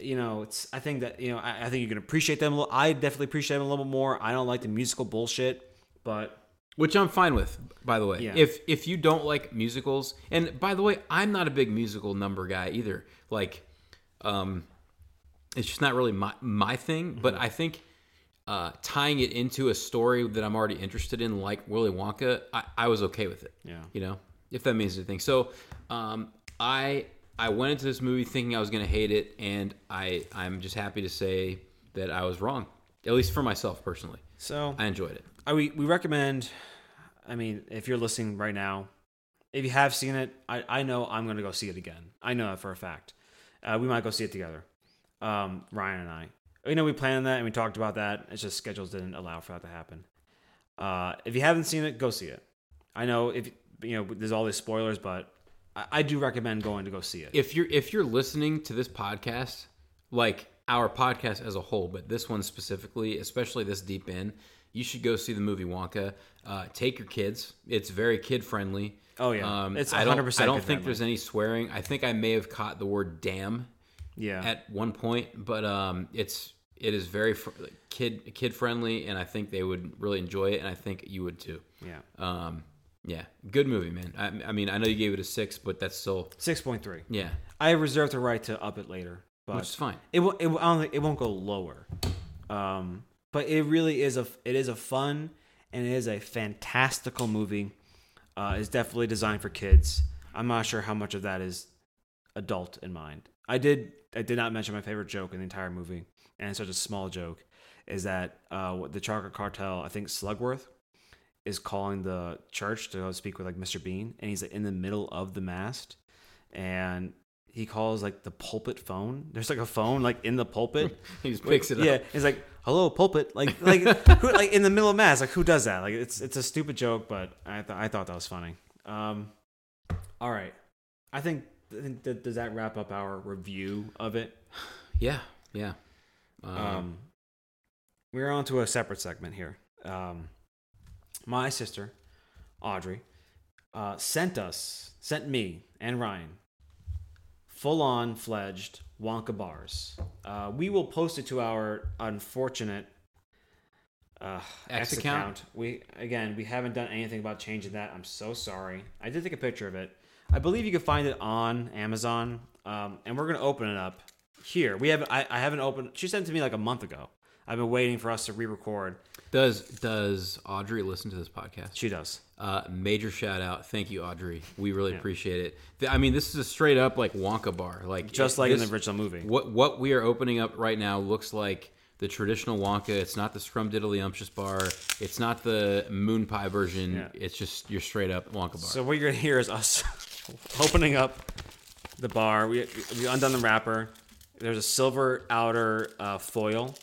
you know it's I think that you know I, I think you can appreciate them. a little I definitely appreciate them a little bit more. I don't like the musical bullshit, but Which I'm fine with, by the way. Yeah. If if you don't like musicals, and by the way, I'm not a big musical number guy either. Like, um, it's just not really my my thing. But Mm-hmm. I think uh, tying it into a story that I'm already interested in, like Willy Wonka, I, I was okay with it. Yeah. You know, if that means anything. So, um, I I went into this movie thinking I was going to hate it, and I I'm just happy to say that I was wrong. At least for myself personally, so I enjoyed it. I, we, we recommend i mean if you're listening right now if you have seen it i, I know i'm going to go see it again. I know that for a fact. Uh, we might go see it together um, ryan and i. You know we planned that and we talked about that. It's just schedules didn't allow for that to happen. Uh, if you haven't seen it go see it. I know if you know there's all these spoilers but I, I do recommend going to go see it. If you're if you're listening to this podcast like our podcast as a whole but this one specifically especially this deep in you should go see the movie wonka. Uh, take your kids. It's very kid friendly Oh, yeah. It's I don't, 100% I don't think there's any swearing. I think i may have caught the word damn yeah. at one point but um it's it is very fr- kid kid friendly and i think they would really enjoy it and i think you would too. Yeah. Um yeah good movie man i, I mean i know you gave it a six but that's still 6.3 yeah i reserve the right to up it later but which is fine It won't. It, I don't think it won't go lower. Um, but it really is a. It is a fun and it is a fantastical movie. Uh, it's definitely designed for kids. I'm not sure how much of that is adult in mind. I did. I did not mention my favorite joke in the entire movie, and it's such a small joke, is that uh, what the Chocolate Cartel. I think Slugworth is calling the church to go speak with like Mr. Bean, and he's like in the middle of the mast, and he calls like the pulpit phone. There's like a phone like in the pulpit. [LAUGHS] he just picks it yeah, up he's like, "Hello, pulpit." Like, [LAUGHS] like, who, like in the middle of mass. Like, who does that? Like, it's it's a stupid joke, but I th- I thought that was funny. Um, all right, I think, I think that, does that wrap up our review of it? [SIGHS] Yeah, yeah. Um, Um, we're on to a separate segment here. Um, my sister, Audrey, uh, sent us, sent me and Ryan, full on fledged Wonka bars. Uh, we will post it to our unfortunate uh, X X, account? account. We again, we haven't done anything about changing that. I'm so sorry. I did take a picture of it. I believe you can find it on Amazon, um, and we're gonna open it up here. We have I, I haven't opened. She sent it to me like a month ago. I've been waiting for us to re-record. Does does Audrey listen to this podcast? She does. Uh, major shout out, thank you, Audrey. We really appreciate it. Th- I mean, this is a straight up like Wonka bar, like Just like in the original movie. What what we are opening up right now looks like the traditional Wonka. It's not the Scrumdiddlyumptious bar. It's not the moon pie version. Yeah. It's just your straight up Wonka bar. So what you're gonna hear is us [LAUGHS] opening up the bar. We we undone the wrapper. There's a silver outer uh, foil.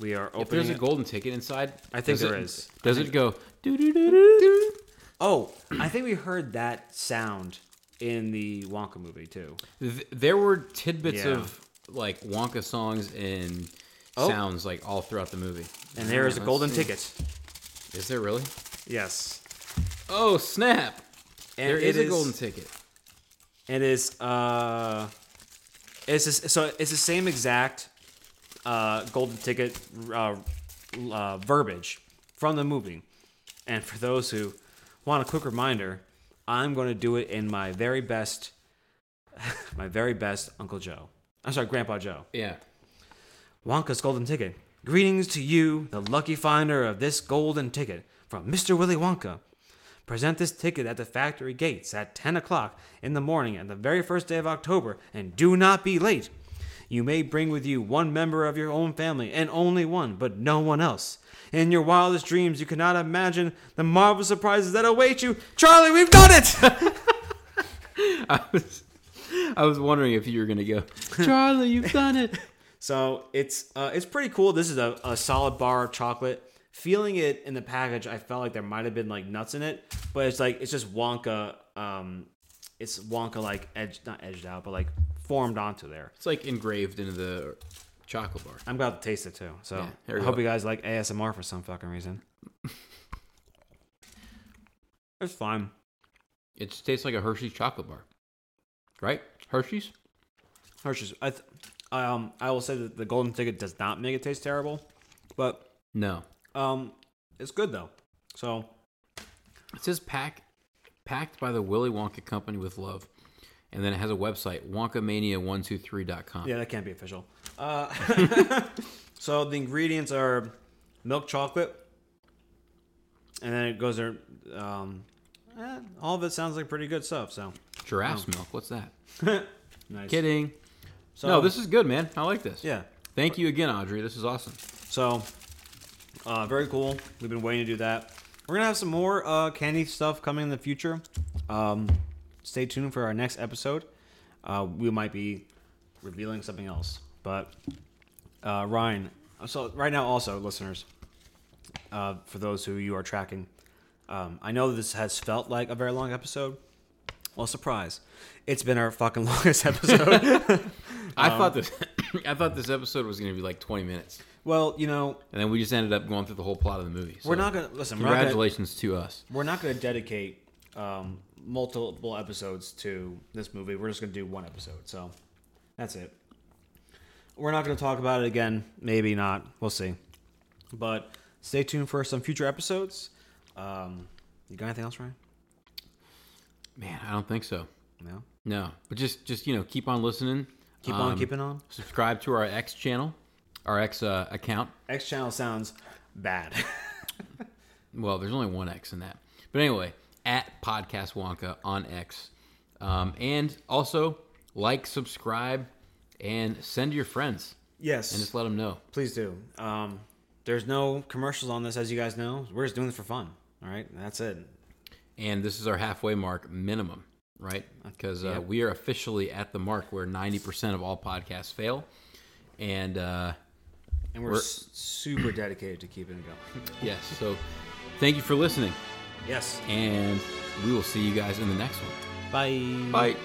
We are if opening. there's a golden ticket inside, I think does there it- is. Does it go? doo doo doo doo? Oh, I think we heard that sound in the Wonka movie too. Th- There were tidbits Yeah. of like Wonka songs and Oh. sounds like all throughout the movie. And there is a golden see. ticket. Is there really? Yes. Oh snap! And there is it a golden ticket. And It is uh, it's just, so it's the same exact uh, golden ticket uh, uh, verbiage from the movie. And for those who want a quick reminder, I'm going to do it in my very best, [LAUGHS] my very best Uncle Joe. I'm sorry, Grandpa Joe. Yeah. Wonka's golden ticket. Greetings to you, the lucky finder of this golden ticket from Mr. Willy Wonka. Present this ticket at the factory gates at 10 o'clock in the morning on the very first day of October, and do not be late. You may bring with you one member of your own family, and only one, but no one else. In your wildest dreams, you cannot imagine the marvelous surprises that await you. Charlie, we've done it! [LAUGHS] I was, I was wondering if you were gonna go, Charlie, you've done it. [LAUGHS] So it's uh, it's pretty cool. This is a, a solid bar of chocolate. Feeling it in the package, I felt like there might have been like nuts in it, but it's like it's just Wonka. Um, it's Wonka like edged, not edged out, but like formed onto there. It's like engraved into the chocolate bar. I'm about to taste it too. So Yeah, here I we hope go. you guys like ASMR for some fucking reason. [LAUGHS] it's fine. It just tastes like a Hershey's chocolate bar, right? Hershey's. Hershey's. I th- um I will say that the golden ticket does not make it taste terrible, but No, um it's good though. So it says pack, packed by the Willy Wonka Company with love, and then it has a website wonkamania123.com. Yeah, that can't be official. Uh, [LAUGHS] so the ingredients are milk chocolate, and then it goes there. Um, eh, all of it sounds like pretty good stuff. So Giraffe's milk. What's that? [LAUGHS] nice. Kidding. So, no, this is good, man. I like this. yeah. Thank you again, Audrey. This is awesome. So uh, very cool. We've been waiting to do that. We're gonna have some more uh, candy stuff coming in the future. Um, stay tuned for our next episode. Uh, we might be revealing something else, but uh, Ryan. So right now, also listeners, uh, for those who you are tracking, um, I know this has felt like a very long episode. Well, surprise! It's been our fucking [LAUGHS] longest episode. [LAUGHS] I Um, thought this. [COUGHS] I thought this episode was going to be like 20 minutes, well, you know, and then we just ended up going through the whole plot of the movie. So we're not gonna listen. We're gonna, Congratulations to us. we're not going to dedicate um, multiple episodes to this movie. We're just going to do one episode. So that's it. We're not going to talk about it again. Maybe not. We'll see. But stay tuned for some future episodes. Um, you got anything else, Ryan? Man, I don't think so. No. No, but just just you know, keep on listening. Keep on Um, keeping on. Subscribe to our X channel, our X uh, account. X channel sounds bad. [LAUGHS] Well, there's only one X in that. But anyway, at Podcast Wonka on X. Um, and also, like, subscribe, and send to your friends yes. and just let them know. Please do. Um, there's no commercials on this, as you guys know. We're just doing this for fun. All right. That's it. And this is our halfway mark minimum, right? Because uh, Yeah. we are officially at the mark where 90% of all podcasts fail. And uh, And we're, We're- super dedicated to keeping it going. [LAUGHS] yes, so thank you for listening. Yes. And we will see you guys in the next one. Bye. Bye.